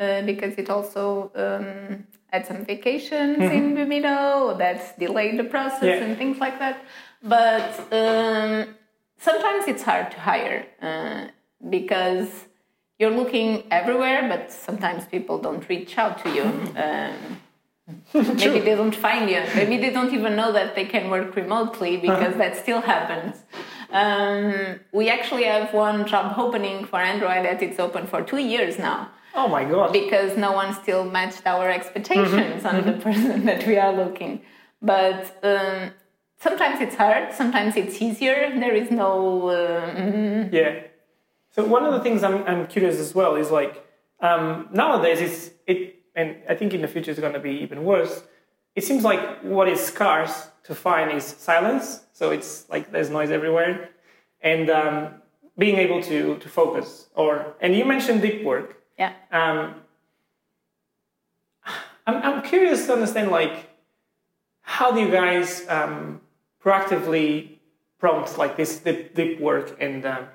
uh, because it also um, had some vacations in the middle that delayed the process Yeah. and things like that. But um, sometimes it's hard to hire uh, because you're looking everywhere, but sometimes people don't reach out to you. Um, *laughs* maybe they don't find you. Maybe they don't even know that they can work remotely because that still happens. Um, we actually have one job opening for Android that it's open for two years now Oh my god. because no one still matched our expectations on the person *laughs* that we are looking. But um, sometimes it's hard, sometimes it's easier. There is no. Um, Yeah. So one of the things I'm, I'm curious as well is like um, nowadays it's it and I think in the future it's going to be even worse. It seems like what is scarce to find is silence. So it's like there's noise everywhere, and um, being able to to focus. Or and you mentioned deep work. Yeah. Um, I'm, I'm curious to understand like how do you guys um, proactively prompt like this deep, deep work and um,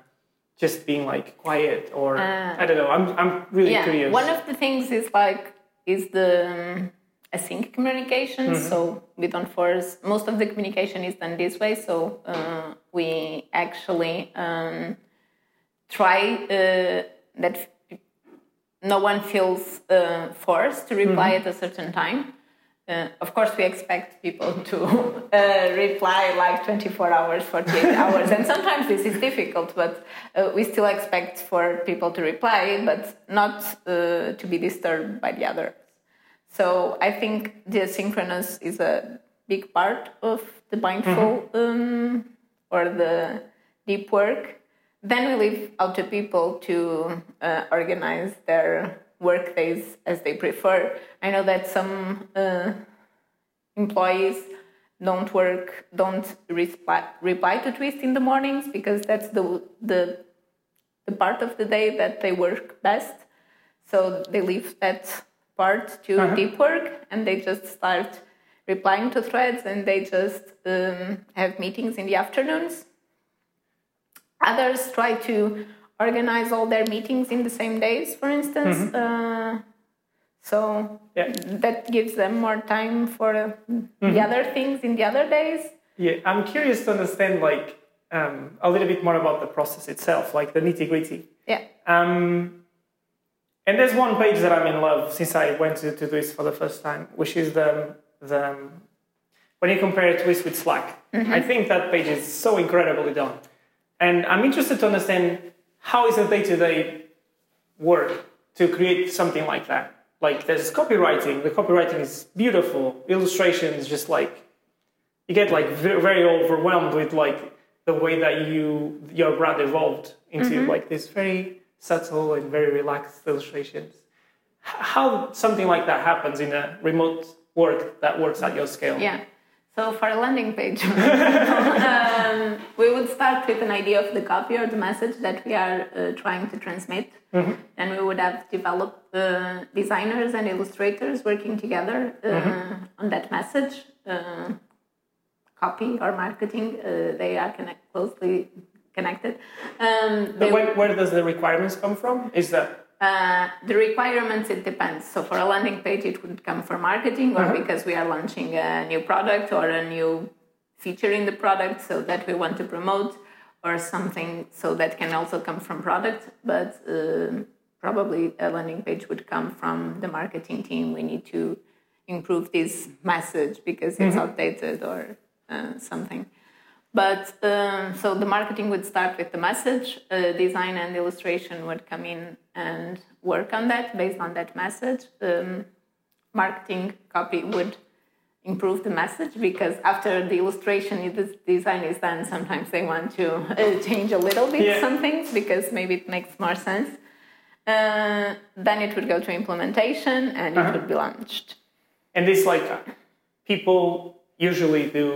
just being like quiet or I don't know. I'm I'm really yeah. curious. One of the things is like is the um, async communication. So we don't force. Most of the communication is done this way. So uh, we actually um, try uh, that no one feels uh, forced to reply at a certain time. Uh, of course, we expect people *laughs* to uh, reply like 24 hours, 48 *laughs* hours, and sometimes this is difficult, but uh, we still expect for people to reply, but not uh, to be disturbed by the others. So I think the asynchronous is a big part of the mindful um, or the deep work. Then we leave out to people to uh, organize their work days as they prefer. I know that some uh, employees don't work, don't reply, reply to Twist in the mornings because that's the, the the part of the day that they work best. So they leave that part to deep work and they just start replying to threads and they just um, have meetings in the afternoons. Others try to organize all their meetings in the same days, for instance. Uh, so Yeah. that gives them more time for uh, the other things in the other days. Yeah, I'm curious to understand like um, a little bit more about the process itself, like the nitty gritty. Yeah. Um, and there's one page that I'm in love since I went to, to Twist for the first time, which is the the when you compare Twist with Slack. I think that page is so incredibly done, and I'm interested to understand how is the day-to-day work to create something like that. Like there's copywriting. The copywriting is beautiful. Illustrations, just like you get like very overwhelmed with like the way that you your brand evolved into mm-hmm. like this very subtle and very relaxed illustrations. How something like that happens in a remote work that works at your scale? Yeah. So for a landing page, *laughs* um, we would start with an idea of the copy or the message that we are uh, trying to transmit. And we would have developed uh, designers and illustrators working together uh, on that message. Uh, copy or marketing, uh, they are connect- closely connected. Um, But where, where does the requirements come from? Is that uh, the requirements it depends. So for a landing page, it would come for marketing, or because we are launching a new product or a new feature in the product, so that we want to promote, or something. So that can also come from product, but uh, probably a landing page would come from the marketing team. We need to improve this message because it's outdated or uh, something. But um, so the marketing would start with the message, uh, design and illustration would come in and work on that based on that message. Um, marketing copy would improve the message because after the illustration, the design is done, sometimes they want to uh, change a little bit Yeah. some things because maybe it makes more sense. Uh, then it would go to implementation and it would be launched. and this like people usually do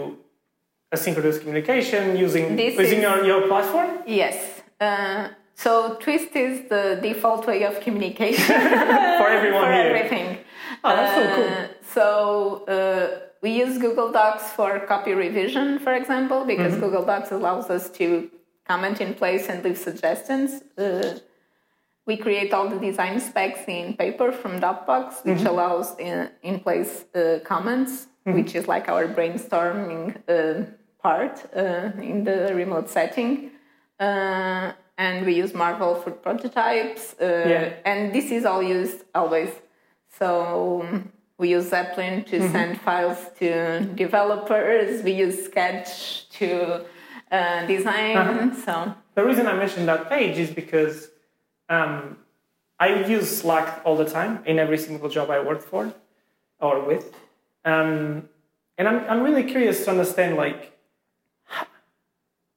asynchronous communication using This using is- your, your platform? Yes. Uh, so Twist is the default way of communication *laughs* For everyone for here. everything. Oh, that's so cool. Uh, So uh, we use Google Docs for copy revision, for example, because Mm-hmm. Google Docs allows us to comment in place and leave suggestions. Uh, we create all the design specs in paper from Dropbox, which allows in, in place uh, comments, which is like our brainstorming uh, part uh, in the remote setting. Uh, and we use Marvel for prototypes, uh, Yeah. and this is all used always. So um, we use Zeplin to send files to developers. We use Sketch to uh, design. So The reason I mentioned that page is because um, I use Slack all the time in every single job I worked for or with. Um, and I'm, I'm really curious to understand like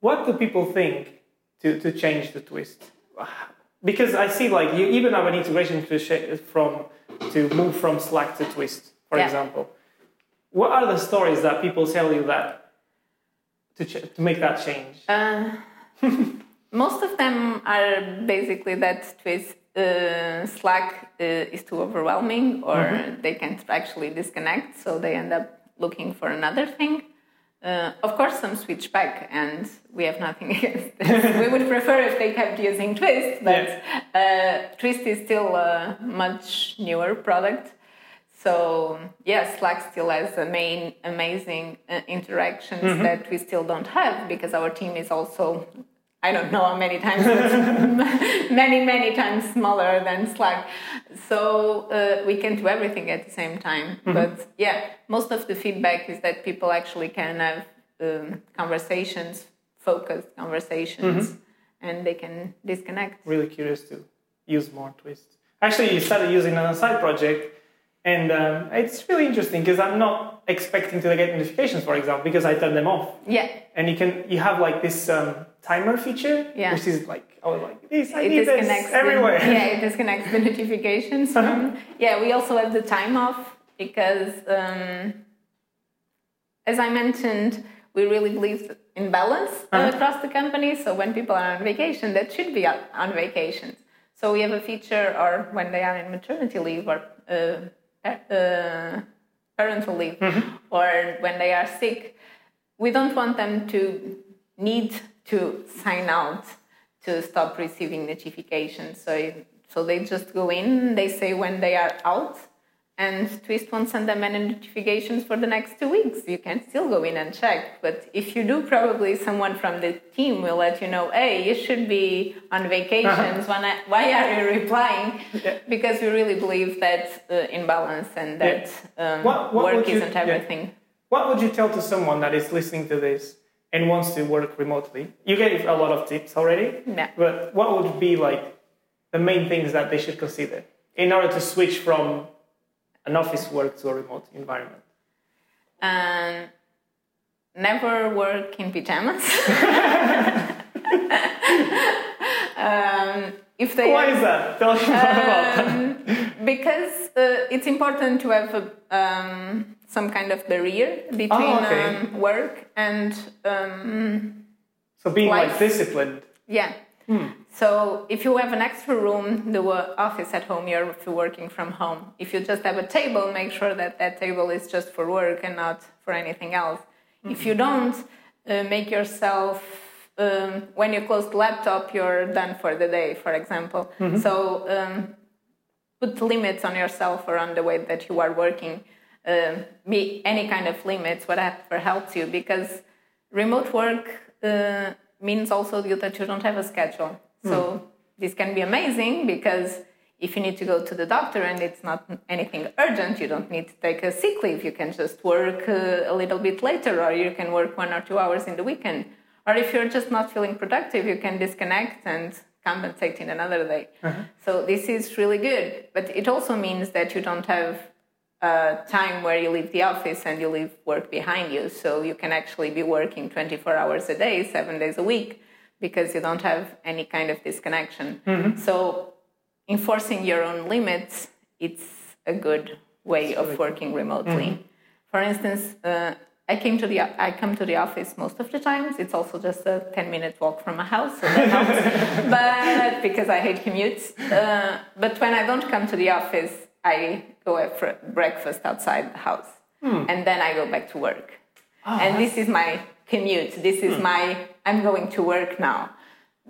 what do people think to, to change the twist? Because I see like you even have an integration to from to move from Slack to Twist, for Yeah. example. What are the stories that people tell you that to, ch- to make that change? Uh, *laughs* most of them are basically that twist uh, Slack uh, is too overwhelming or they can't actually disconnect, so they end up looking for another thing. Uh, of course, some switch back, and we have nothing *laughs* against this. we would prefer if they kept using Twist, but uh, Twist is still a much newer product. So yes, Slack still has the main amazing uh, interactions that we still don't have because our team is also I don't know how many times, *laughs* but many many times smaller than Slack. So uh, we can do everything at the same time. But yeah, most of the feedback is that people actually can have um, conversations, focused conversations, and they can disconnect. really curious to use more Twist. Actually, you started using on a side project, and um, it's really interesting because I'm not expecting to get notifications, for example, because I turn them off. Yeah, And you can you have like this um, timer feature, Yeah. which is like I was like this. I it need this disconnects the- everywhere. *laughs* yeah, it disconnects the notifications from. Yeah, we also have the time off because, um, as I mentioned, we really believe in balance uh, Uh-huh. across the company. So when people are on vacation, that should be on vacation. So we have a feature, or when they are in maternity leave or uh, uh, parental leave, or when they are sick, we don't want them to need to sign out to stop receiving notifications. So, so they just go in, they say when they are out, and Twist won't send them any notifications for the next two weeks. You can still go in and check, but if you do, probably someone from the team will let you know, hey, you should be on vacations. When I, why are you replying? Yeah. Because we really believe that uh, in balance and that um, What- what work you- isn't yeah. everything. What would you tell to someone that is listening to this and wants to work remotely? You gave a lot of tips already, Yeah. but what would be like the main things that they should consider in order to switch from an office work to a remote environment? Um, never work in pajamas. *laughs* *laughs* um, if they Why is that? Tell me more about that. um, because uh, it's important to have a, um, some kind of barrier between Oh, okay. um, work and um, So being like disciplined. yeah. So if you have an extra room, the office at home, you're working from home. If you just have a table, make sure that that table is just for work and not for anything else. If you don't, uh, make yourself um, when you close the laptop, you're done for the day, for example. So um, put limits on yourself or on the way that you are working. Um be any kind of limits, whatever helps you, because remote work uh, means also you- that you don't have a schedule. So this can be amazing because if you need to go to the doctor and it's not anything urgent, you don't need to take a sick leave. You can just work uh, a little bit later, or you can work one or two hours in the weekend. Or if you're just not feeling productive, you can disconnect and compensate in another day. Uh-huh. So this is really good. But it also means that you don't have a time where you leave the office and you leave work behind you. So you can actually be working 24 hours a day, seven days a week, because you don't have any kind of disconnection. Mm-hmm. So enforcing your own limits, it's a good way of working remotely. Mm-hmm. For instance, uh, I came to the I come to the office most of the times. It's also just a 10 minute walk from my house, so that helps. *laughs* but because I hate commutes. Uh, but when I don't come to the office, I go for breakfast outside the house, and then I go back to work. Ah, and this is my commute. This is my I'm going to work now,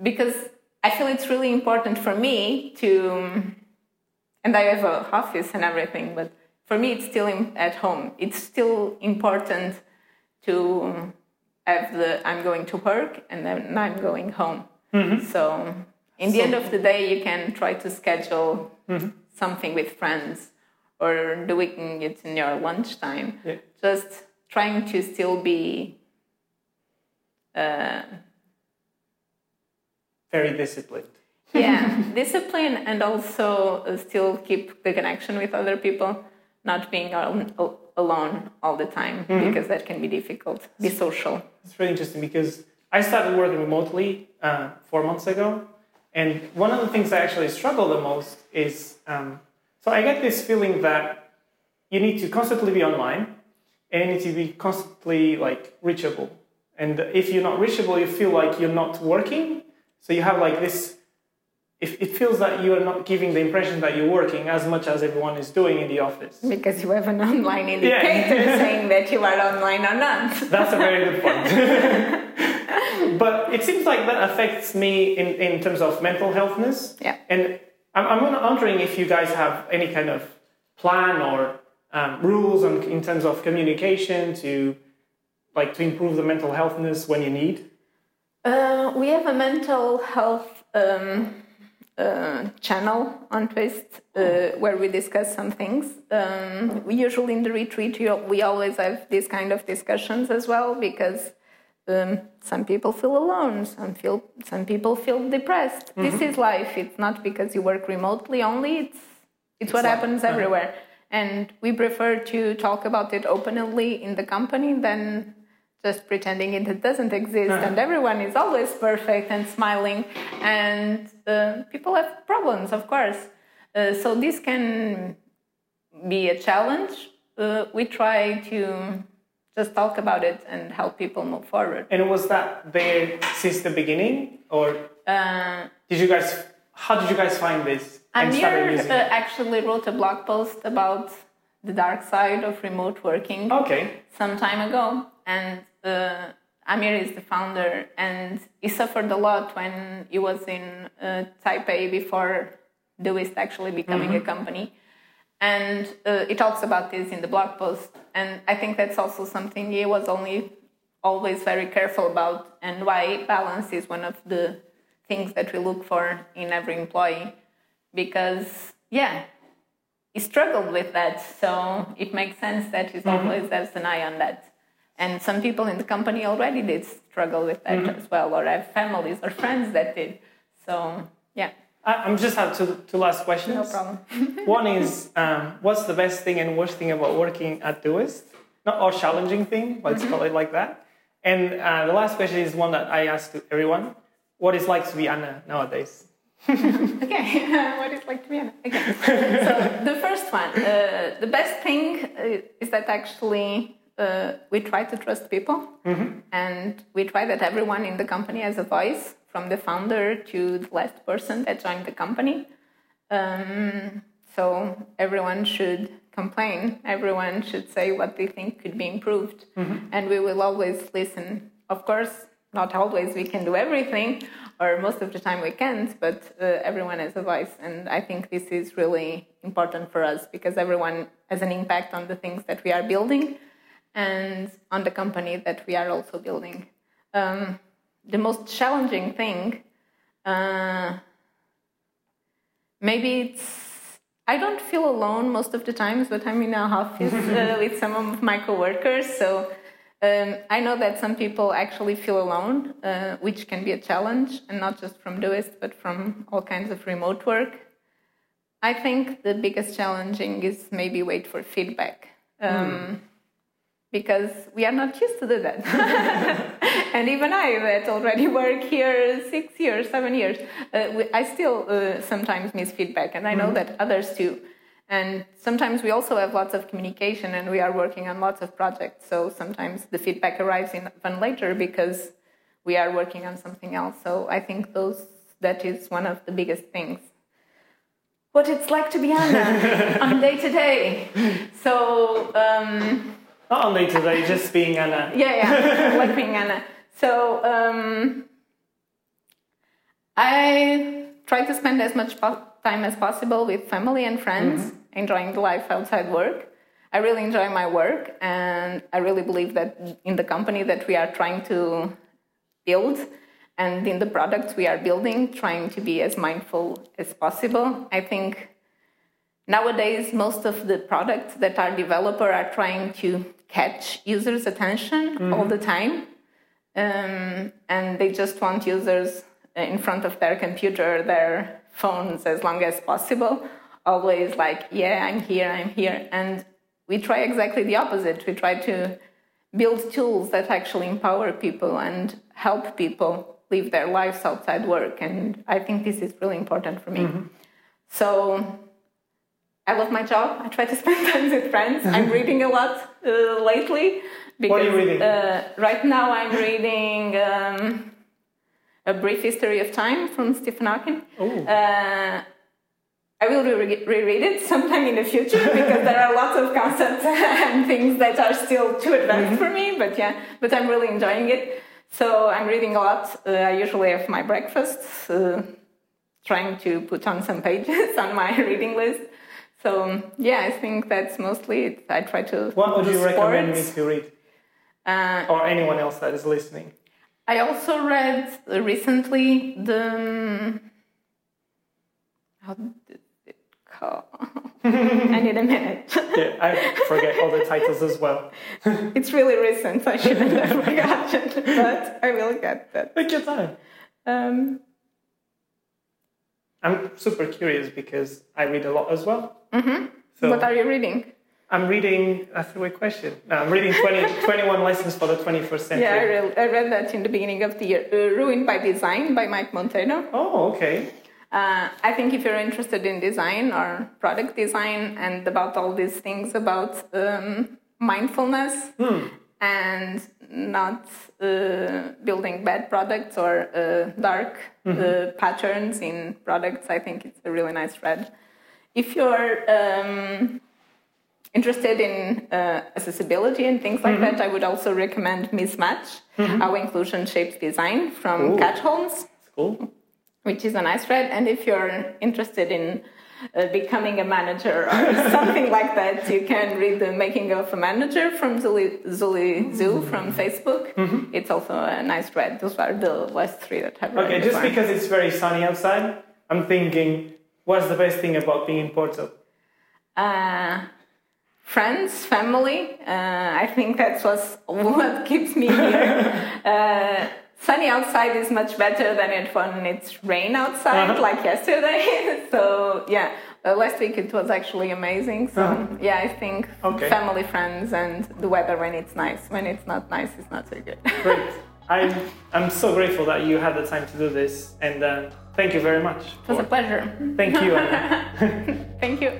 because I feel it's really important for me to, and I have a office and everything, but for me it's still in, at home. It's still important to have the I'm going to work and then I'm going home. Mm-hmm. So in the so, end of the day, you can try to schedule mm-hmm. something with friends or doing it in your lunchtime. Yeah. Just trying to still be uh, very disciplined. yeah, *laughs* discipline and also still keep the connection with other people, not being al- alone all the time mm-hmm. because that can be difficult. Be social. It's really interesting because I started working remotely uh, four months ago, and one of the things I actually struggle the most is um, so I get this feeling that you need to constantly be online and you need to be constantly like reachable. And if you're not reachable, you feel like you're not working. So you have like this. If it feels that you are not giving the impression that you're working as much as everyone is doing in the office. Because you have an online indicator yeah. *laughs* saying that you are online or not. That's a very good point. *laughs* but it seems like that affects me in, in terms of mental healthness. Yeah. And I'm, I'm wondering if you guys have any kind of plan or um, rules on, in terms of communication to like to improve the mental healthness when you need? Uh, we have a mental health um, uh, channel on Twist uh, where we discuss some things. Um, we usually in the retreat we always have these kind of discussions as well because um, some people feel alone, some feel some people feel depressed. Mm-hmm. This is life. It's not because you work remotely only. It's it's, it's what life. happens uh-huh. everywhere, and we prefer to talk about it openly in the company than just pretending it doesn't exist uh-huh. and everyone is always perfect and smiling and uh, people have problems of course uh, so this can be a challenge uh, we try to just talk about it and help people move forward. And was that there since the beginning, or uh, did you guys? How did you guys find this? Amir uh, actually wrote a blog post about the dark side of remote working. Okay. Some time ago, and uh, Amir is the founder, and he suffered a lot when he was in uh, Taipei before Doist actually becoming mm-hmm. a company and uh, he talks about this in the blog post and i think that's also something he was only always very careful about and why balance is one of the things that we look for in every employee because yeah he struggled with that so it makes sense that he's mm-hmm. always has an eye on that and some people in the company already did struggle with that mm-hmm. as well or have families or friends that did so yeah I'm just have two, two last questions. No problem. *laughs* One is, um, what's the best thing and worst thing about working at Doist? Not or challenging thing, let's mm-hmm. call it like that. And uh, the last question is one that I ask to everyone: What is like to be Ana nowadays? *laughs* okay, *laughs* what is like to be Ana? Okay. so the first one, uh, the best thing uh, is that actually uh, we try to trust people, mm-hmm. and we try that everyone in the company has a voice from the founder to the last person that joined the company. Um, so everyone should complain. Everyone should say what they think could be improved, mm-hmm. and we will always listen. Of course, not always we can do everything, or most of the time we can't. But uh, everyone has a voice, and I think this is really important for us because everyone has an impact on the things that we are building, and on the company that we are also building. Um, the most challenging thing, uh, maybe it's I don't feel alone most of the times, but I'm in a office *laughs* uh, with some of my coworkers, so um, I know that some people actually feel alone, uh, which can be a challenge, and not just from Doist, but from all kinds of remote work. I think the biggest challenging is maybe wait for feedback. Um, mm because we are not used to do that. *laughs* and even I, that already work here six years, seven years, uh, we, I still uh, sometimes miss feedback, and I know mm-hmm. that others too. And sometimes we also have lots of communication, and we are working on lots of projects. So sometimes the feedback arrives even later because we are working on something else. So I think those that is one of the biggest things. What it's like to be Ana *laughs* on day to day. So. Um, not only today, just being Ana. *laughs* Yeah, yeah, like being Ana. So um, I try to spend as much time as possible with family and friends, Mm-hmm. enjoying the life outside work. I really enjoy my work, and I really believe that in the company that we are trying to build and in the products we are building, trying to be as mindful as possible. I think nowadays most of the products that our developer are trying to catch users' attention all mm-hmm. the time, um, and they just want users uh, in front of their computer, their phones, as long as possible. Always like, yeah, I'm here, I'm here, and we try exactly the opposite. We try to build tools that actually empower people and help people live their lives outside work. And I think this is really important for me. Mm-hmm. So I love my job. I try to *laughs* spend time with friends. I'm reading a lot uh, lately. Because, What are you reading? Uh, right now, I'm reading um, A Brief History of Time from Stephen Hawking. Ooh. Uh, I will re- reread it sometime in the future *laughs* because there are lots of concepts *laughs* and things that are still too advanced for me. But yeah, but I'm really enjoying it. So I'm reading a lot. Uh, I usually have my breakfast, uh, trying to put on some pages on my reading list. So yeah, I think that's mostly it. I try to. What would you recommend me to read? Uh, Or anyone else that is listening? I also read recently the. um, How did it call? *laughs* I need a minute. *laughs* Yeah, I forget all the titles as well. *laughs* it's really recent. I shouldn't have forgotten, but I will get that. Take your time. Um, I'm super curious because I read a lot as well. Mm-hmm. So what are you reading? I'm reading, that's a weird question. No, I'm reading 20, *laughs* 21 Lessons for the 21st Century. Yeah, I, re- I read that in the beginning of the year. Uh, Ruined by Design by Mike Monteiro. Oh, okay. Uh, I think if you're interested in design or product design and about all these things about um, mindfulness and not uh, building bad products or uh, dark uh, patterns in products, I think it's a really nice read. If you're um, interested in uh, accessibility and things like that, I would also recommend Mismatch, How Inclusion Shapes Design from Ooh. Kat Holmes cool. which is a nice read. And if you're interested in uh, becoming a manager or *laughs* something like that, you can read The Making of a Manager from Julie, Julie Zhuo from Facebook. Mm-hmm. It's also a nice read. Those are the last three that I've read. Okay, just before. because it's very sunny outside, I'm thinking, what's the best thing about being in Porto? Uh, friends, family. Uh, I think that's what's, *laughs* what keeps me here. *laughs* sunny outside is much better than it when it's rain outside, Uh-huh. like yesterday. *laughs* so yeah, uh, last week it was actually amazing. So Uh-huh. yeah, I think Okay. family, friends, and the weather when it's nice. When it's not nice, it's not so good. *laughs* Great. I'm, I'm so grateful that you had the time to do this, and uh, thank you very much. it was a pleasure. Thank you. *laughs* Thank you.